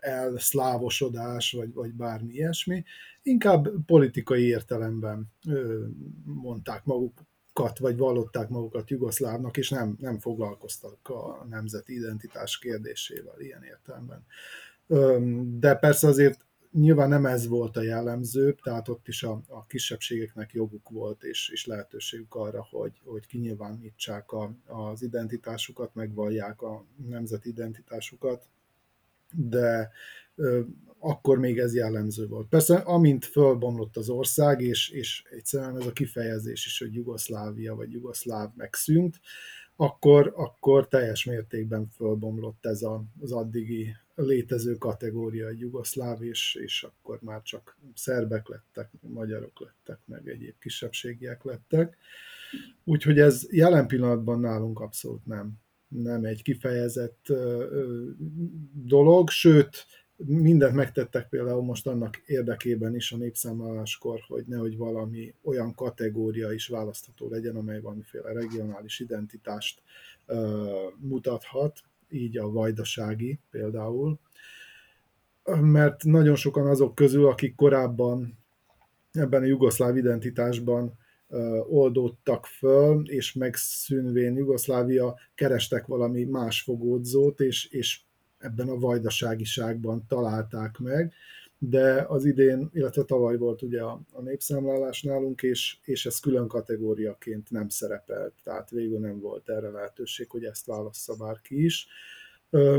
elszlávosodás, vagy, vagy bármi ilyesmi, inkább politikai értelemben mondták maguk, magukat, vagy vallották magukat jugoszlávnak, és nem, nem foglalkoztak a nemzeti identitás kérdésével ilyen értelemben. De persze azért nyilván nem ez volt a jellemző, tehát ott is a, a kisebbségeknek joguk volt, és, és lehetőségük arra, hogy, hogy kinyilvánítsák a, az identitásukat, megvallják a nemzeti identitásukat, de akkor még ez jellemző volt. Persze, amint fölbomlott az ország, és, és egyszerűen ez a kifejezés is, hogy Jugoszlávia vagy Jugoszláv megszűnt, akkor, akkor teljes mértékben fölbomlott ez a, az addigi létező kategória, egy jugoszláv, és, és akkor már csak szerbek lettek, magyarok lettek, meg egyéb kisebbségiek lettek. Úgyhogy ez jelen pillanatban nálunk abszolút nem, nem egy kifejezett dolog, sőt, mindent megtettek például most annak érdekében is a népszámláláskor, hogy nehogy valami olyan kategória is választható legyen, amely valamiféle regionális identitást mutathat, így a vajdasági például, mert nagyon sokan azok közül, akik korábban ebben a jugoszláv identitásban oldódtak föl, és megszűnvén Jugoszlávia kerestek valami más fogódzót, és, és ebben a vajdaságiságban találták meg, de az idén, illetve tavaly volt ugye a, a népszámlálás nálunk, és, és ez külön kategóriaként nem szerepelt, tehát végül nem volt erre lehetőség, hogy ezt válassza bárki is,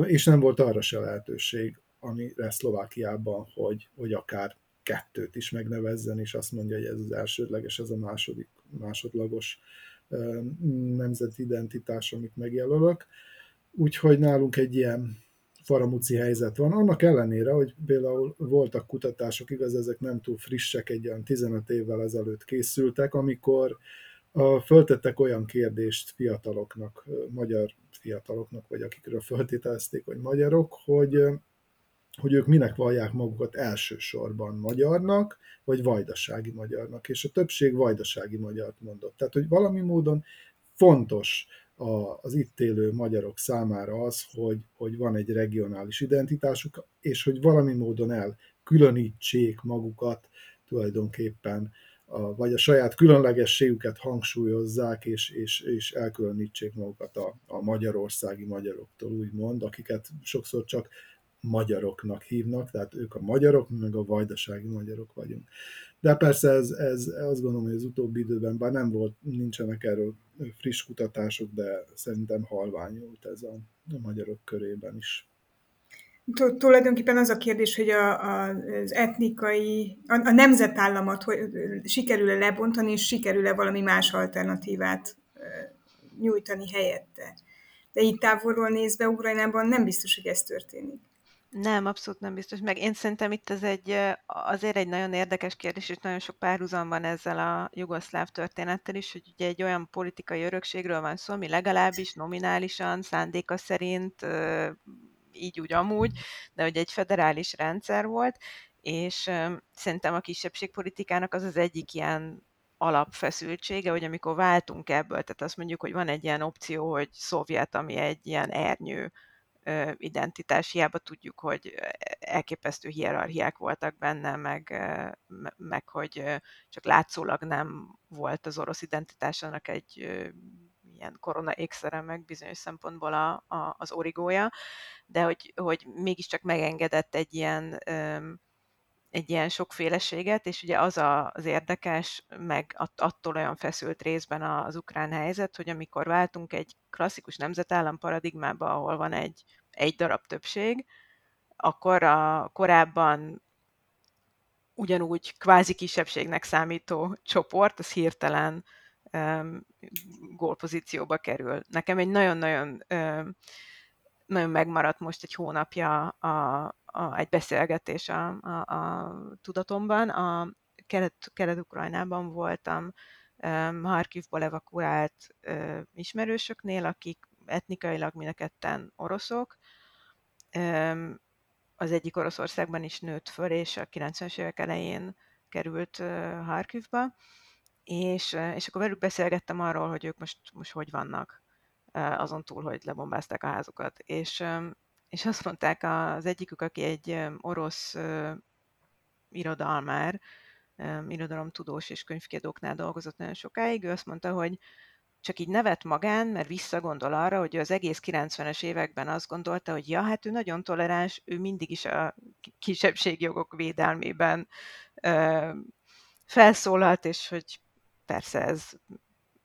és nem volt arra se lehetőség, amire Szlovákiában, hogy, hogy akár kettőt is megnevezzen, és azt mondja, hogy ez az elsődleges, ez a második, másodlagos nemzeti identitás, amit megjelölök. Úgyhogy nálunk egy ilyen faramuci helyzet van. Annak ellenére, hogy például voltak kutatások, igaz, ezek nem túl frissek, egy olyan 15 évvel ezelőtt készültek, amikor föltettek olyan kérdést fiataloknak, magyar fiataloknak, vagy akikről föltételezték, hogy magyarok, hogy, hogy ők minek vallják magukat elsősorban magyarnak, vagy vajdasági magyarnak, és a többség vajdasági magyart mondott. Tehát, hogy valami módon fontos a, az itt élő magyarok számára az, hogy, hogy van egy regionális identitásuk, és hogy valami módon elkülönítsék magukat tulajdonképpen, a, vagy a saját különlegességüket hangsúlyozzák, és, és, és elkülönítsék magukat a, a magyarországi magyaroktól, úgymond, akiket sokszor csak magyaroknak hívnak, tehát ők a magyarok, meg a vajdasági magyarok vagyunk. De persze ez, ez azt gondolom, hogy az utóbbi időben, bár nem volt, nincsenek erről friss kutatások, de szerintem halványult ez a, a magyarok körében is. Tulajdonképpen az a kérdés, hogy a, a, az etnikai, a, a nemzetállamot hogy sikerül-e lebontani, és sikerül-e valami más alternatívát nyújtani helyette. de így távolról nézve Ukrajnában nem biztos, hogy ez történik. Nem, abszolút nem biztos. Meg én szerintem itt ez egy, azért egy nagyon érdekes kérdés, és nagyon sok párhuzam van ezzel a jugoszláv történettel is, hogy ugye egy olyan politikai örökségről van szó, ami legalábbis nominálisan, szándéka szerint, így úgy amúgy, de hogy egy federális rendszer volt, és szerintem a kisebbségpolitikának az az egyik ilyen alapfeszültsége, hogy amikor váltunk ebből, tehát azt mondjuk, hogy van egy ilyen opció, hogy szovjet, ami egy ilyen ernyő identitás, hiába tudjuk, hogy elképesztő hierarchiák voltak benne, meg, meg hogy csak látszólag nem volt az orosz identitásának egy ilyen korona ékszere, meg bizonyos szempontból a, a, az origója, de hogy, hogy mégiscsak megengedett egy ilyen egy ilyen sokféleséget, és ugye az a, az érdekes, meg attól olyan feszült részben az ukrán helyzet, hogy amikor váltunk egy klasszikus nemzetállam paradigmába, ahol van egy, egy darab többség, akkor a korábban ugyanúgy kvázi kisebbségnek számító csoport, az hirtelen um, gólpozícióba kerül. Nekem egy nagyon-nagyon um, nagyon megmaradt most egy hónapja a, a, egy beszélgetés a, a, a tudatomban. A Kelet, Kelet-Ukrajnában voltam um, Harkivból evakuált uh, ismerősöknél, akik etnikailag mind a ketten oroszok. Um, az egyik Oroszországban is nőtt föl, és a 90-es évek elején került uh, Harkivba, és, uh, és akkor velük beszélgettem arról, hogy ők most, most hogy vannak azon túl, hogy lebombázták a házukat. És, és azt mondták az egyikük, aki egy orosz irodalmár, irodalomtudós és könyvkiadóknál dolgozott nagyon sokáig, ő azt mondta, hogy csak így nevet magán, mert visszagondol arra, hogy az egész 90-es években azt gondolta, hogy ja, hát ő nagyon toleráns, ő mindig is a kisebbségjogok védelmében ö, felszólalt, és hogy persze ez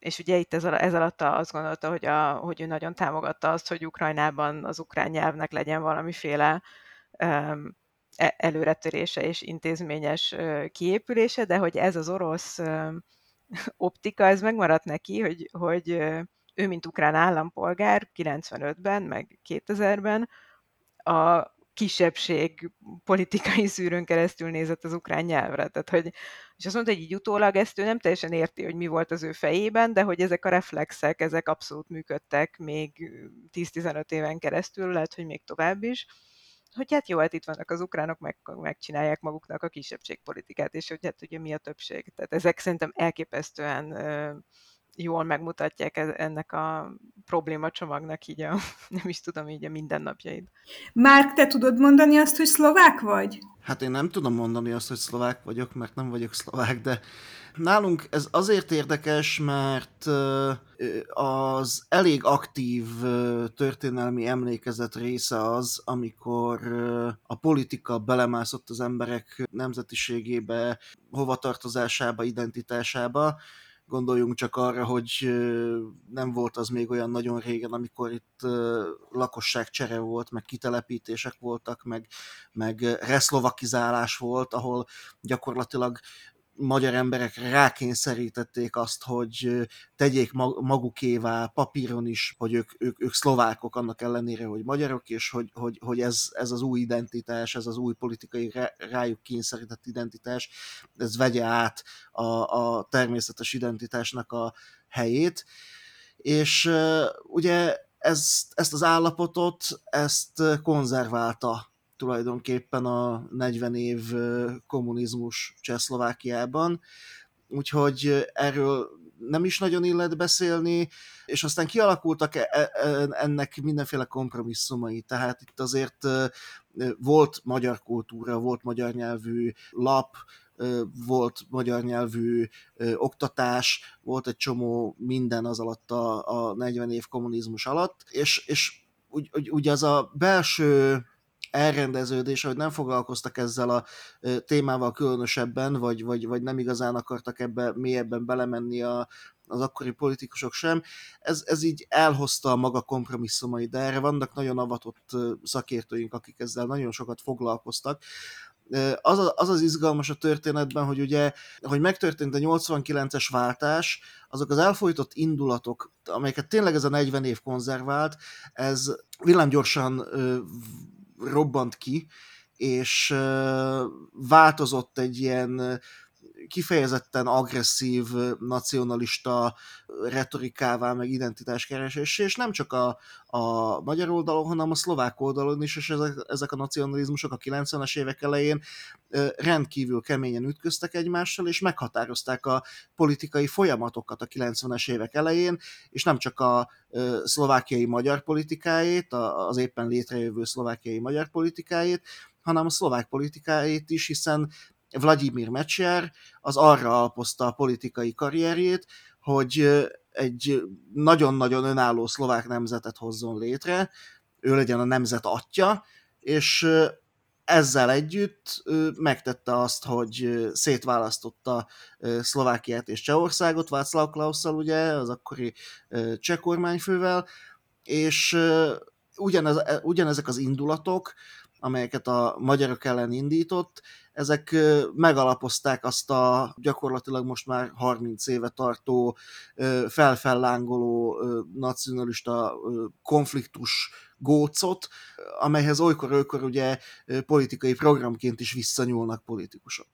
és ugye itt ez, ez alatt azt gondolta, hogy, a, hogy ő nagyon támogatta azt, hogy Ukrajnában az ukrán nyelvnek legyen valamiféle um, előretörése és intézményes uh, kiépülése, de hogy ez az orosz um, optika, ez megmaradt neki, hogy, hogy uh, ő, mint ukrán állampolgár 95-ben, meg 2000-ben a kisebbség politikai szűrőn keresztül nézett az ukrán nyelvre. Tehát, hogy, és azt mondta, hogy így utólag ezt ő nem teljesen érti, hogy mi volt az ő fejében, de hogy ezek a reflexek, ezek abszolút működtek még 10-15 éven keresztül, lehet, hogy még tovább is hogy hát jó, hát itt vannak az ukránok, meg, megcsinálják maguknak a kisebbségpolitikát, és hogy hát ugye mi a többség. Tehát ezek szerintem elképesztően jól megmutatják e-, ennek a problémacsomagnak így a, nem is tudom, így a mindennapjaid. Márk, te tudod mondani azt, hogy szlovák vagy? Hát én nem tudom mondani azt, hogy szlovák vagyok, mert nem vagyok szlovák, de nálunk ez azért érdekes, mert az elég aktív történelmi emlékezet része az, amikor a politika belemászott az emberek nemzetiségébe, hovatartozásába, identitásába, Gondoljunk csak arra, hogy nem volt az még olyan nagyon régen, amikor itt lakosságcsere volt, meg kitelepítések voltak, meg, meg reszlovakizálás volt, ahol gyakorlatilag magyar emberek rákényszerítették azt, hogy tegyék magukévá papíron is, hogy ők, ők, ők szlovákok annak ellenére, hogy magyarok, és hogy, hogy, hogy ez, ez az új identitás, ez az új politikai rájuk kényszerített identitás, ez vegye át a, a természetes identitásnak a helyét. És ugye ez, ezt az állapotot, ezt konzerválta tulajdonképpen a 40 év kommunizmus Csehszlovákiában, úgyhogy erről nem is nagyon illet beszélni, és aztán kialakultak e, e, ennek mindenféle kompromisszumai, tehát itt azért volt magyar kultúra, volt magyar nyelvű lap, volt magyar nyelvű oktatás, volt egy csomó minden az alatt a, a 40 év kommunizmus alatt, és, és úgy, úgy az a belső elrendeződés, hogy nem foglalkoztak ezzel a témával különösebben, vagy, vagy, vagy nem igazán akartak ebbe mélyebben belemenni a, az akkori politikusok sem. Ez, ez így elhozta a maga kompromisszumait, de erre vannak nagyon avatott szakértőink, akik ezzel nagyon sokat foglalkoztak. az, az az izgalmas a történetben, hogy ugye, hogy megtörtént a 89-es váltás, azok az elfolytott indulatok, amelyeket tényleg ez a 40 év konzervált, ez villámgyorsan robbant ki, és változott egy ilyen kifejezetten agresszív, nacionalista retorikává, meg identitáskeresés, és nem csak a, a magyar oldalon, hanem a szlovák oldalon is, és ezek, ezek a nacionalizmusok a 90-es évek elején rendkívül keményen ütköztek egymással, és meghatározták a politikai folyamatokat a 90-es évek elején, és nem csak a szlovákiai magyar politikáját, az éppen létrejövő szlovákiai magyar politikáját, hanem a szlovák politikáját is, hiszen Vladimir Mecsár az arra alapozta a politikai karrierjét, hogy egy nagyon-nagyon önálló szlovák nemzetet hozzon létre, ő legyen a nemzet atya, és ezzel együtt megtette azt, hogy szétválasztotta Szlovákiát és Csehországot, Václav Klausszal ugye, az akkori cseh kormányfővel, és ugyanez, ugyanezek az indulatok, amelyeket a magyarok ellen indított, ezek megalapozták azt a gyakorlatilag most már 30 éve tartó felfellángoló nacionalista konfliktus gócot, amelyhez olykor-olykor ugye politikai programként is visszanyúlnak politikusok.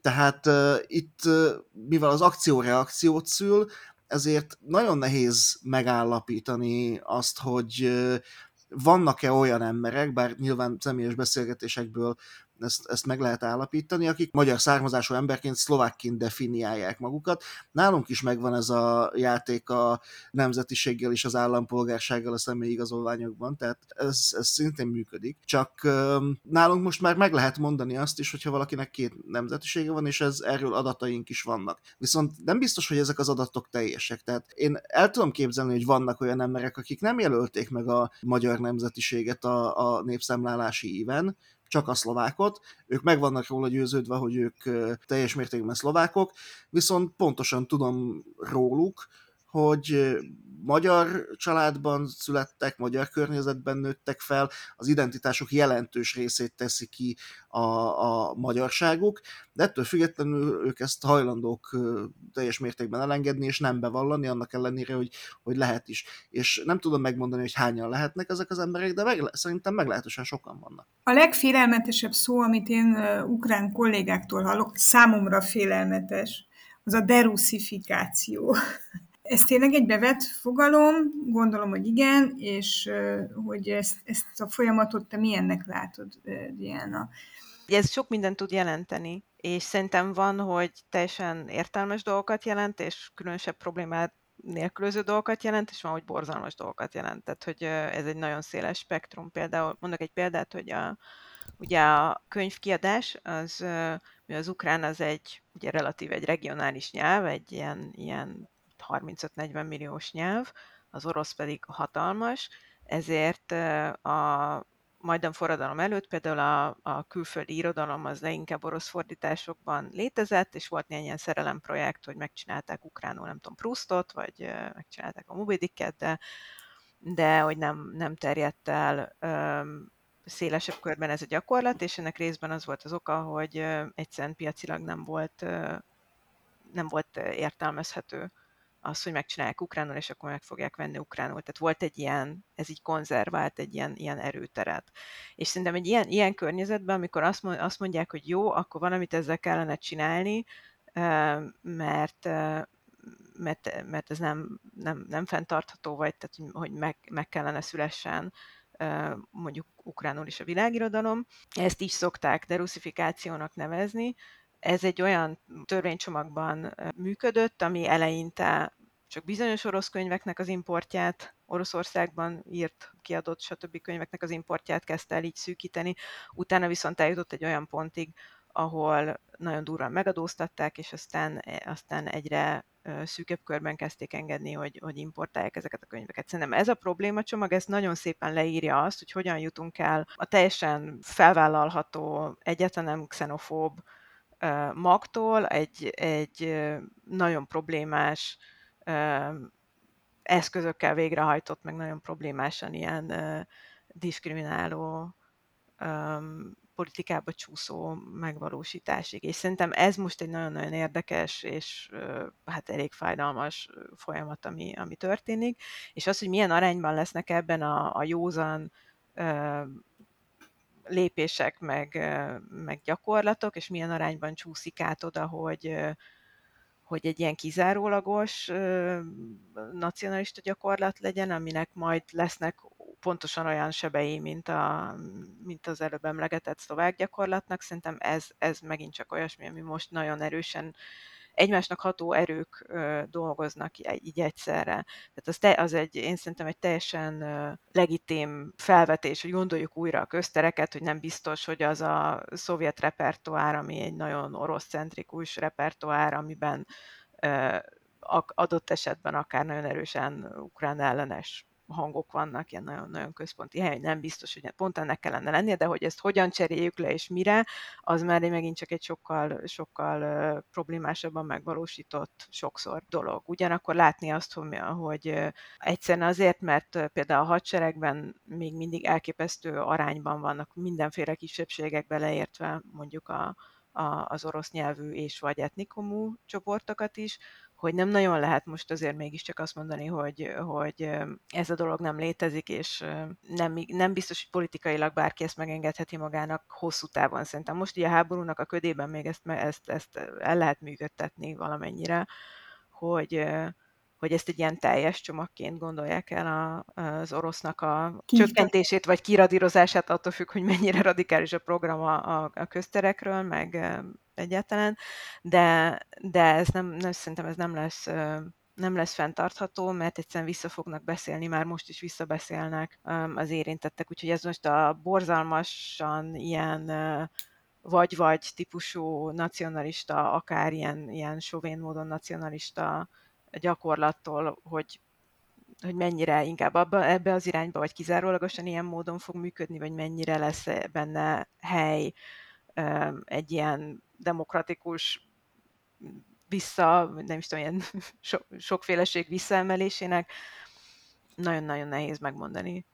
Tehát uh, itt, uh, mivel az akció reakciót szül, ezért nagyon nehéz megállapítani azt, hogy uh, vannak-e olyan emberek, bár nyilván személyes beszélgetésekből ezt, ezt meg lehet állapítani, akik magyar származású emberként szlovákként definiálják magukat. Nálunk is megvan ez a játék a nemzetiséggel és az állampolgársággal a személyi igazolványokban, tehát ez, ez szintén működik. Csak nálunk most már meg lehet mondani azt is, hogyha valakinek két nemzetisége van, és ez erről adataink is vannak. Viszont nem biztos, hogy ezek az adatok teljesek. Tehát én el tudom képzelni, hogy vannak olyan emberek, akik nem jelölték meg a magyar nemzetiséget a, a népszámlálási íven, csak a szlovákot, ők meg vannak róla győződve, hogy ők teljes mértékben szlovákok, viszont pontosan tudom róluk, hogy magyar családban születtek, magyar környezetben nőttek fel, az identitások jelentős részét teszi ki a, a magyarságuk, de ettől függetlenül ők ezt hajlandók teljes mértékben elengedni, és nem bevallani, annak ellenére, hogy, hogy lehet is. És nem tudom megmondani, hogy hányan lehetnek ezek az emberek, de meg, szerintem meglehetősen sokan vannak. A legfélelmetesebb szó, amit én ukrán kollégáktól hallok, számomra félelmetes, az a deruszifikáció. Ez tényleg egy bevett fogalom, gondolom, hogy igen, és hogy ezt, ezt a folyamatot te milyennek látod, Diana? Ez sok mindent tud jelenteni, és szerintem van, hogy teljesen értelmes dolgokat jelent, és különösebb problémát nélkülöző dolgokat jelent, és van, hogy borzalmas dolgokat jelent. Tehát, hogy ez egy nagyon széles spektrum. Például mondok egy példát, hogy a, ugye a könyvkiadás, az, az ukrán az egy ugye relatív egy regionális nyelv, egy ilyen, ilyen 35-40 milliós nyelv, az orosz pedig hatalmas, ezért a majdan forradalom előtt például a, a külföldi irodalom az leginkább orosz fordításokban létezett, és volt néhány ilyen szerelemprojekt, hogy megcsinálták ukránul, nem tudom, Prustot, vagy megcsinálták a Moby Dicket, de, de hogy nem, nem terjedt el öm, szélesebb körben ez a gyakorlat, és ennek részben az volt az oka, hogy egyszerűen piacilag nem volt, nem volt értelmezhető az, hogy megcsinálják ukránul, és akkor meg fogják venni ukránul. Tehát volt egy ilyen, ez így konzervált egy ilyen, ilyen erőteret. És szerintem egy ilyen, ilyen környezetben, amikor azt, azt mondják, hogy jó, akkor van, amit ezzel kellene csinálni, mert mert, mert ez nem, nem, nem fenntartható, vagy tehát, hogy meg, meg kellene szülessen mondjuk ukránul is a világirodalom. Ezt is szokták deruszifikációnak nevezni, ez egy olyan törvénycsomagban működött, ami eleinte csak bizonyos orosz könyveknek az importját, Oroszországban írt, kiadott, stb. könyveknek az importját kezdte el így szűkíteni, utána viszont eljutott egy olyan pontig, ahol nagyon durván megadóztatták, és aztán, e, aztán egyre szűkebb körben kezdték engedni, hogy, hogy importálják ezeket a könyveket. Szerintem ez a problémacsomag, ez nagyon szépen leírja azt, hogy hogyan jutunk el a teljesen felvállalható, egyetlen nem xenofób magtól egy, egy nagyon problémás eszközökkel végrehajtott, meg nagyon problémásan ilyen diszkrimináló um, politikába csúszó megvalósításig. És szerintem ez most egy nagyon-nagyon érdekes és hát elég fájdalmas folyamat, ami, ami történik. És az, hogy milyen arányban lesznek ebben a, a józan lépések, meg, meg gyakorlatok, és milyen arányban csúszik át oda, hogy, hogy egy ilyen kizárólagos nacionalista gyakorlat legyen, aminek majd lesznek pontosan olyan sebei, mint, a, mint az előbb emlegetett szlovák gyakorlatnak. Szerintem ez, ez megint csak olyasmi, ami most nagyon erősen egymásnak ható erők dolgoznak így egyszerre. Tehát az, te, az egy, én szerintem egy teljesen legitim felvetés, hogy gondoljuk újra a köztereket, hogy nem biztos, hogy az a szovjet repertoár, ami egy nagyon orosz-centrikus repertoár, amiben ö, adott esetben akár nagyon erősen ukrán ellenes hangok vannak, ilyen nagyon-nagyon központi hely, nem biztos, hogy pont ennek kellene lennie, de hogy ezt hogyan cseréljük le és mire, az már megint csak egy sokkal, sokkal problémásabban megvalósított sokszor dolog. Ugyanakkor látni azt, hogy, egyszerűen azért, mert például a hadseregben még mindig elképesztő arányban vannak mindenféle kisebbségek beleértve, mondjuk a, a, az orosz nyelvű és vagy etnikumú csoportokat is, hogy nem nagyon lehet most azért mégiscsak azt mondani, hogy, hogy ez a dolog nem létezik, és nem, nem biztos, hogy politikailag bárki ezt megengedheti magának hosszú távon. Szerintem most ugye a háborúnak a ködében még ezt, ezt, ezt el lehet működtetni valamennyire, hogy, hogy ezt egy ilyen teljes csomagként gondolják el a, az orosznak a Ki csökkentését vagy kiradírozását, attól függ, hogy mennyire radikális a program a, a, a közterekről, meg egyáltalán, de, de ez nem, nem, szerintem ez nem lesz nem lesz fenntartható, mert egyszerűen vissza fognak beszélni, már most is visszabeszélnek az érintettek, úgyhogy ez most a borzalmasan ilyen vagy-vagy típusú nacionalista, akár ilyen, ilyen sovén módon nacionalista gyakorlattól, hogy hogy mennyire inkább abba, ebbe az irányba, vagy kizárólagosan ilyen módon fog működni, vagy mennyire lesz benne hely egy ilyen demokratikus vissza, nem is tudom, ilyen so, sokféleség visszaemelésének, nagyon-nagyon nehéz megmondani.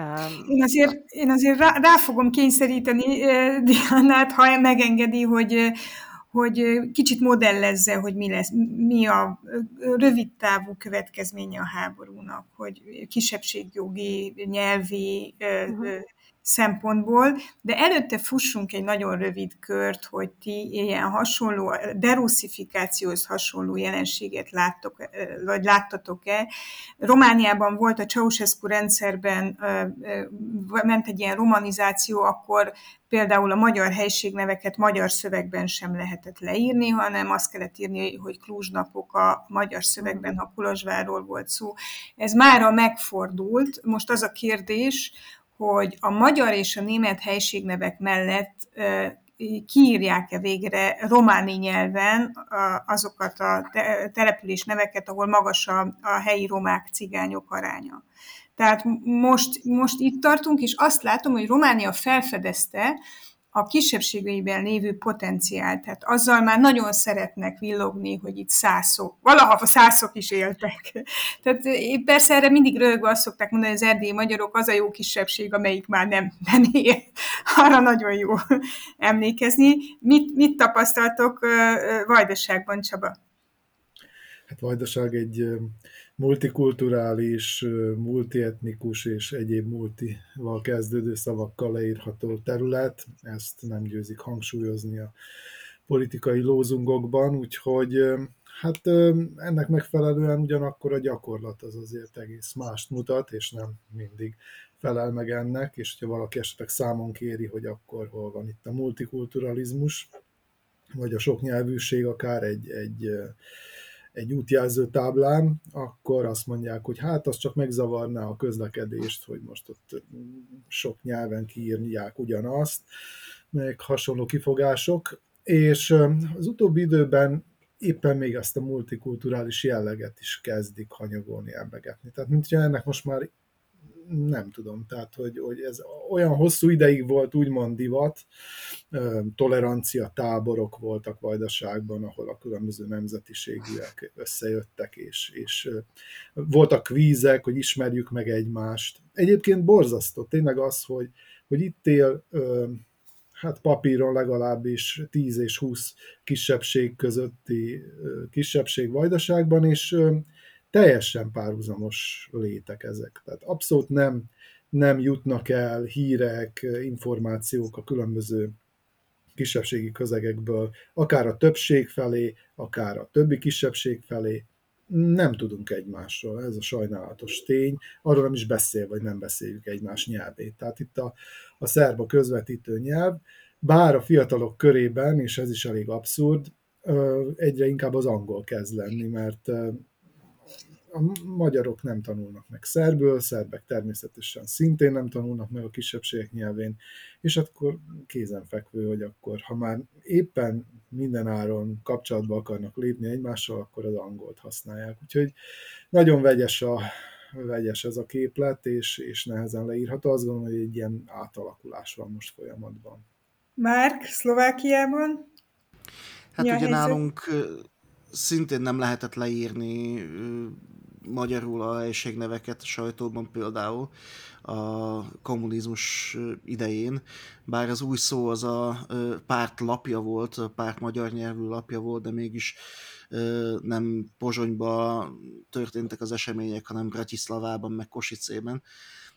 Um, én azért, én azért rá, rá fogom kényszeríteni uh, Diánát, ha megengedi, hogy, hogy kicsit modellezze, hogy mi lesz, mi a rövid távú következménye a háborúnak, hogy kisebbségjogi, nyelvi uh-huh szempontból, de előtte fussunk egy nagyon rövid kört, hogy ti ilyen hasonló, derusszifikációhoz hasonló jelenséget láttok, vagy láttatok-e. Romániában volt a Ceausescu rendszerben, ment egy ilyen romanizáció, akkor például a magyar helységneveket magyar szövegben sem lehetett leírni, hanem azt kellett írni, hogy Klúzsnapok a magyar szövegben, ha Kolozsvárról volt szó. Ez mára megfordult. Most az a kérdés, hogy a magyar és a német helységnevek mellett kiírják-e végre románi nyelven azokat a település neveket, ahol magas a, helyi romák, cigányok aránya. Tehát most, most itt tartunk, és azt látom, hogy Románia felfedezte, a kisebbségeiben lévő potenciál. Tehát azzal már nagyon szeretnek villogni, hogy itt szászok, valaha szászok is éltek. Tehát persze erre mindig rögve azt szokták mondani, hogy az erdélyi magyarok az a jó kisebbség, amelyik már nem, nem él. Arra nagyon jó emlékezni. Mit, mit tapasztaltok Vajdaságban, Csaba? Hát Vajdaság egy multikulturális, multietnikus és egyéb multival kezdődő szavakkal leírható terület. Ezt nem győzik hangsúlyozni a politikai lózungokban, úgyhogy hát ennek megfelelően ugyanakkor a gyakorlat az azért egész mást mutat, és nem mindig felel meg ennek, és hogyha valaki esetleg számon kéri, hogy akkor hol van itt a multikulturalizmus, vagy a soknyelvűség akár egy, egy egy útjelző táblán, akkor azt mondják, hogy hát az csak megzavarná a közlekedést, hogy most ott sok nyelven kiírják ugyanazt, meg hasonló kifogások, és az utóbbi időben éppen még ezt a multikulturális jelleget is kezdik hanyagolni, emlegetni. Tehát mint ennek most már nem tudom, tehát hogy, hogy ez olyan hosszú ideig volt úgymond divat, tolerancia táborok voltak Vajdaságban, ahol a különböző nemzetiségűek összejöttek, és, és voltak kvízek, hogy ismerjük meg egymást. Egyébként borzasztó, tényleg az, hogy, hogy itt él hát papíron legalábbis 10 és 20 kisebbség közötti kisebbség Vajdaságban, és teljesen párhuzamos létek ezek. Tehát abszolút nem, nem jutnak el hírek, információk a különböző kisebbségi közegekből, akár a többség felé, akár a többi kisebbség felé, nem tudunk egymásról, ez a sajnálatos tény, arról nem is beszél, vagy nem beszéljük egymás nyelvét. Tehát itt a, a szerb a közvetítő nyelv, bár a fiatalok körében, és ez is elég abszurd, egyre inkább az angol kezd lenni, mert a magyarok nem tanulnak meg szerből, szerbek természetesen szintén nem tanulnak meg a kisebbségek nyelvén, és akkor kézenfekvő, hogy akkor, ha már éppen minden áron kapcsolatba akarnak lépni egymással, akkor az angolt használják. Úgyhogy nagyon vegyes, a, vegyes ez a képlet, és, és nehezen leírható. Azt gondolom, hogy egy ilyen átalakulás van most folyamatban. Márk, Szlovákiában? Hát ugye nálunk szintén nem lehetett leírni magyarul a helységneveket a sajtóban például a kommunizmus idején, bár az új szó az a párt lapja volt, a párt magyar nyelvű lapja volt, de mégis nem Pozsonyban történtek az események, hanem Bratislavában, meg Kosicében.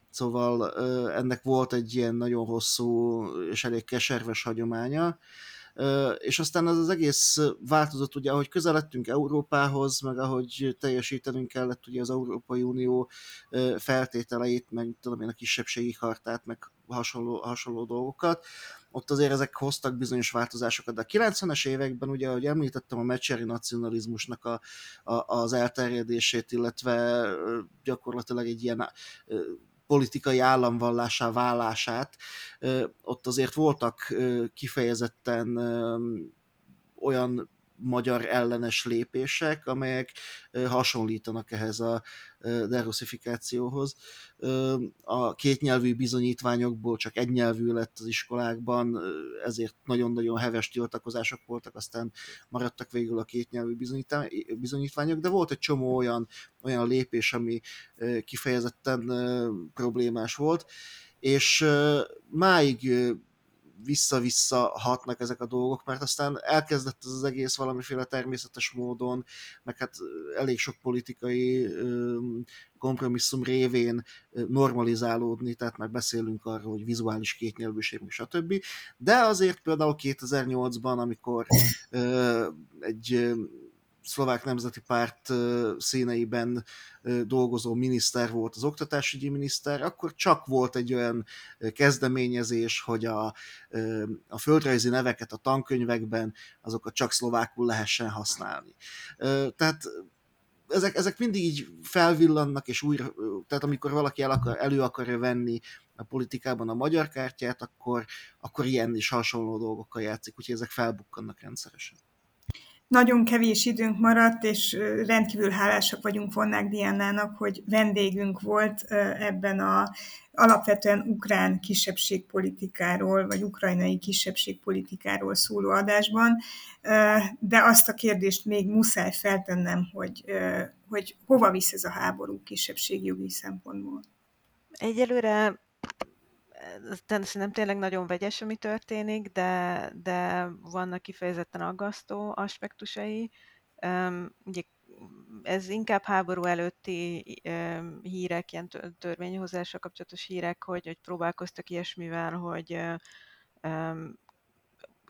Szóval ennek volt egy ilyen nagyon hosszú és elég keserves hagyománya, és aztán ez az egész változott, ugye, ahogy közeledtünk Európához, meg ahogy teljesítenünk kellett ugye az Európai Unió feltételeit, meg tudom én a kisebbségi hartát, meg hasonló, hasonló dolgokat, ott azért ezek hoztak bizonyos változásokat, de a 90-es években, ugye, ahogy említettem, a mecseri nacionalizmusnak a, a, az elterjedését, illetve gyakorlatilag egy ilyen politikai államvallásá válását, ott azért voltak kifejezetten olyan magyar ellenes lépések, amelyek hasonlítanak ehhez a derusszifikációhoz. A kétnyelvű bizonyítványokból csak egy nyelvű lett az iskolákban, ezért nagyon-nagyon heves tiltakozások voltak, aztán maradtak végül a kétnyelvű bizonyítványok, de volt egy csomó olyan, olyan lépés, ami kifejezetten problémás volt, és máig vissza-vissza hatnak ezek a dolgok, mert aztán elkezdett ez az egész valamiféle természetes módon, meg hát elég sok politikai kompromisszum révén normalizálódni, tehát már beszélünk arról, hogy vizuális kétnyelvűség, stb. De azért például 2008-ban, amikor egy szlovák nemzeti párt színeiben dolgozó miniszter volt az oktatásügyi miniszter, akkor csak volt egy olyan kezdeményezés, hogy a, a földrajzi neveket a tankönyvekben azokat csak szlovákul lehessen használni. Tehát ezek, ezek mindig így felvillannak, és újra, tehát amikor valaki el akar, elő akarja venni a politikában a magyar kártyát, akkor, akkor ilyen is hasonló dolgokkal játszik, úgyhogy ezek felbukkannak rendszeresen. Nagyon kevés időnk maradt, és rendkívül hálásak vagyunk Vonnák Diánának, hogy vendégünk volt ebben a alapvetően ukrán kisebbségpolitikáról, vagy ukrajnai kisebbségpolitikáról szóló adásban, de azt a kérdést még muszáj feltennem, hogy, hogy hova visz ez a háború kisebbségjogi szempontból. Egyelőre szerintem tényleg nagyon vegyes, ami történik, de, de vannak kifejezetten aggasztó aspektusai. ugye ez inkább háború előtti hírek, ilyen törvényhozással kapcsolatos hírek, hogy, hogy próbálkoztak ilyesmivel, hogy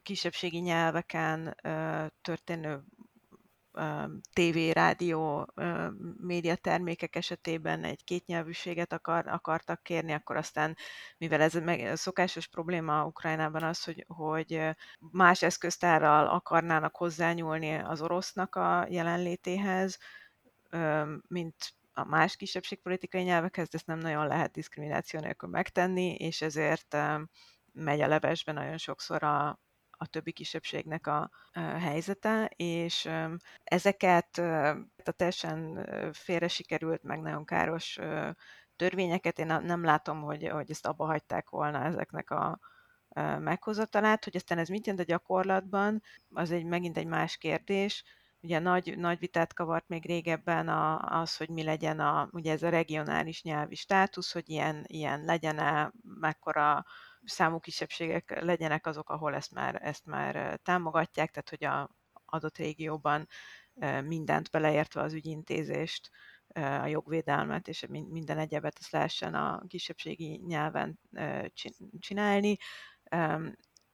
kisebbségi nyelveken történő TV, rádió, médiatermékek esetében egy kétnyelvűséget akar, akartak kérni, akkor aztán, mivel ez a szokásos probléma Ukrajnában az, hogy, hogy más eszköztárral akarnának hozzányúlni az orosznak a jelenlétéhez, mint a más kisebbségpolitikai nyelvekhez, de ezt nem nagyon lehet diszkrimináció nélkül megtenni, és ezért megy a levesben nagyon sokszor a, a többi kisebbségnek a helyzete, és ezeket a teljesen félre sikerült, meg nagyon káros törvényeket. Én nem látom, hogy, hogy ezt abba hagyták volna ezeknek a meghozatalát, hogy aztán ez mit jelent a gyakorlatban, az egy megint egy más kérdés. Ugye nagy, nagy vitát kavart még régebben a, az, hogy mi legyen a, ugye ez a regionális nyelvi státusz, hogy ilyen, ilyen legyen-e, mekkora számú kisebbségek legyenek azok, ahol ezt már, ezt már támogatják, tehát hogy a adott régióban mindent beleértve az ügyintézést, a jogvédelmet és minden egyebet ezt lehessen a kisebbségi nyelven csinálni.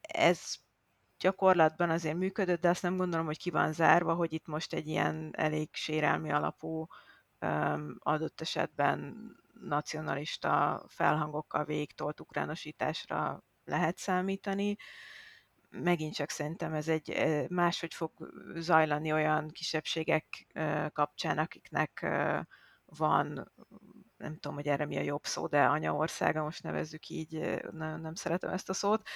Ez gyakorlatban azért működött, de azt nem gondolom, hogy ki van zárva, hogy itt most egy ilyen elég sérelmi alapú adott esetben nacionalista felhangokkal végigtolt ukránosításra lehet számítani. Megint csak szerintem ez egy máshogy fog zajlani olyan kisebbségek kapcsán, akiknek van, nem tudom, hogy erre mi a jobb szó, de anyaországa, most nevezzük így, nagyon nem szeretem ezt a szót,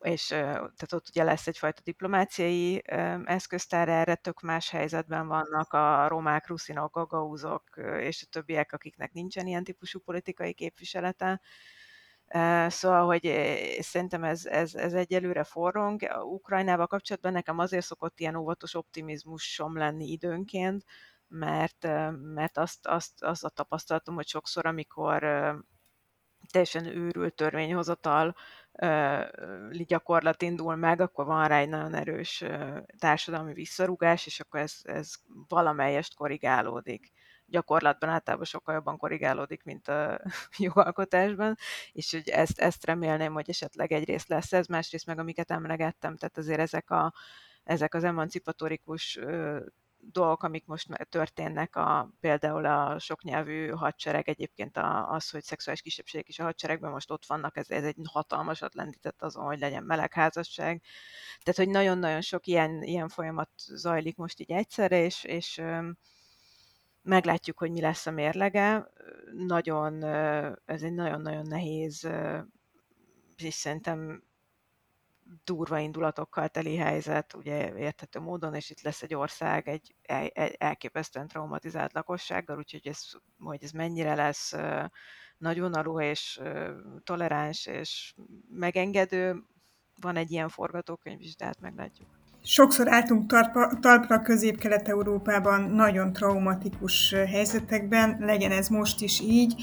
és tehát ott ugye lesz egyfajta diplomáciai eszköztár, erre tök más helyzetben vannak a romák, ruszinok, gagauzok és a többiek, akiknek nincsen ilyen típusú politikai képviselete. Szóval, hogy szerintem ez, ez, ez egyelőre forrong. Ukrajnával kapcsolatban nekem azért szokott ilyen óvatos optimizmusom lenni időnként, mert, mert azt, azt, azt a tapasztalatom, hogy sokszor, amikor teljesen őrült törvényhozatal gyakorlat indul meg, akkor van rá egy nagyon erős társadalmi visszarugás, és akkor ez, ez valamelyest korrigálódik. Gyakorlatban általában sokkal jobban korrigálódik, mint a jogalkotásban, és hogy ezt, ezt remélném, hogy esetleg egyrészt lesz ez, másrészt meg amiket emlegettem, tehát azért ezek, a, ezek az emancipatorikus dolgok, amik most történnek, a, például a soknyelvű hadsereg, egyébként a, az, hogy szexuális kisebbségek is a hadseregben most ott vannak, ez, ez egy hatalmasat lendített azon, hogy legyen melegházasság. Tehát, hogy nagyon-nagyon sok ilyen, ilyen folyamat zajlik most így egyszerre, és, és meglátjuk, hogy mi lesz a mérlege. Nagyon, ez egy nagyon-nagyon nehéz, és szerintem durva indulatokkal teli helyzet, ugye érthető módon, és itt lesz egy ország egy, egy elképesztően traumatizált lakossággal, úgyhogy ez, hogy ez mennyire lesz nagyvonalú és toleráns és megengedő, van egy ilyen forgatókönyv is, de hát meglátjuk. Sokszor álltunk talpra, talpra Közép-Kelet-Európában nagyon traumatikus helyzetekben, legyen ez most is így.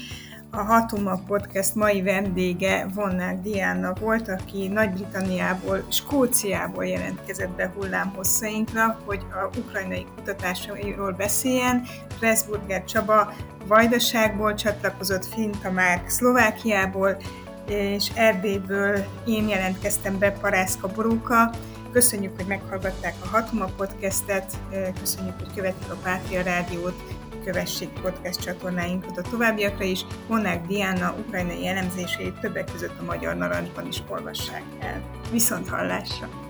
A Hatuma Podcast mai vendége Vonnák Diana volt, aki Nagy-Britanniából, Skóciából jelentkezett be hullámhosszainkra, hogy a ukrajnai kutatásairól beszéljen. Pressburger Csaba Vajdaságból csatlakozott Finn Tamár Szlovákiából, és Erdélyből én jelentkeztem be Parászka Boróka. Köszönjük, hogy meghallgatták a Hatuma Podcastet, köszönjük, hogy követik a Pátria Rádiót, kövessék podcast csatornáinkat a továbbiakra is. Monák Diana ukrajnai elemzéseit többek között a Magyar Narancsban is olvassák el. Viszont hallásra!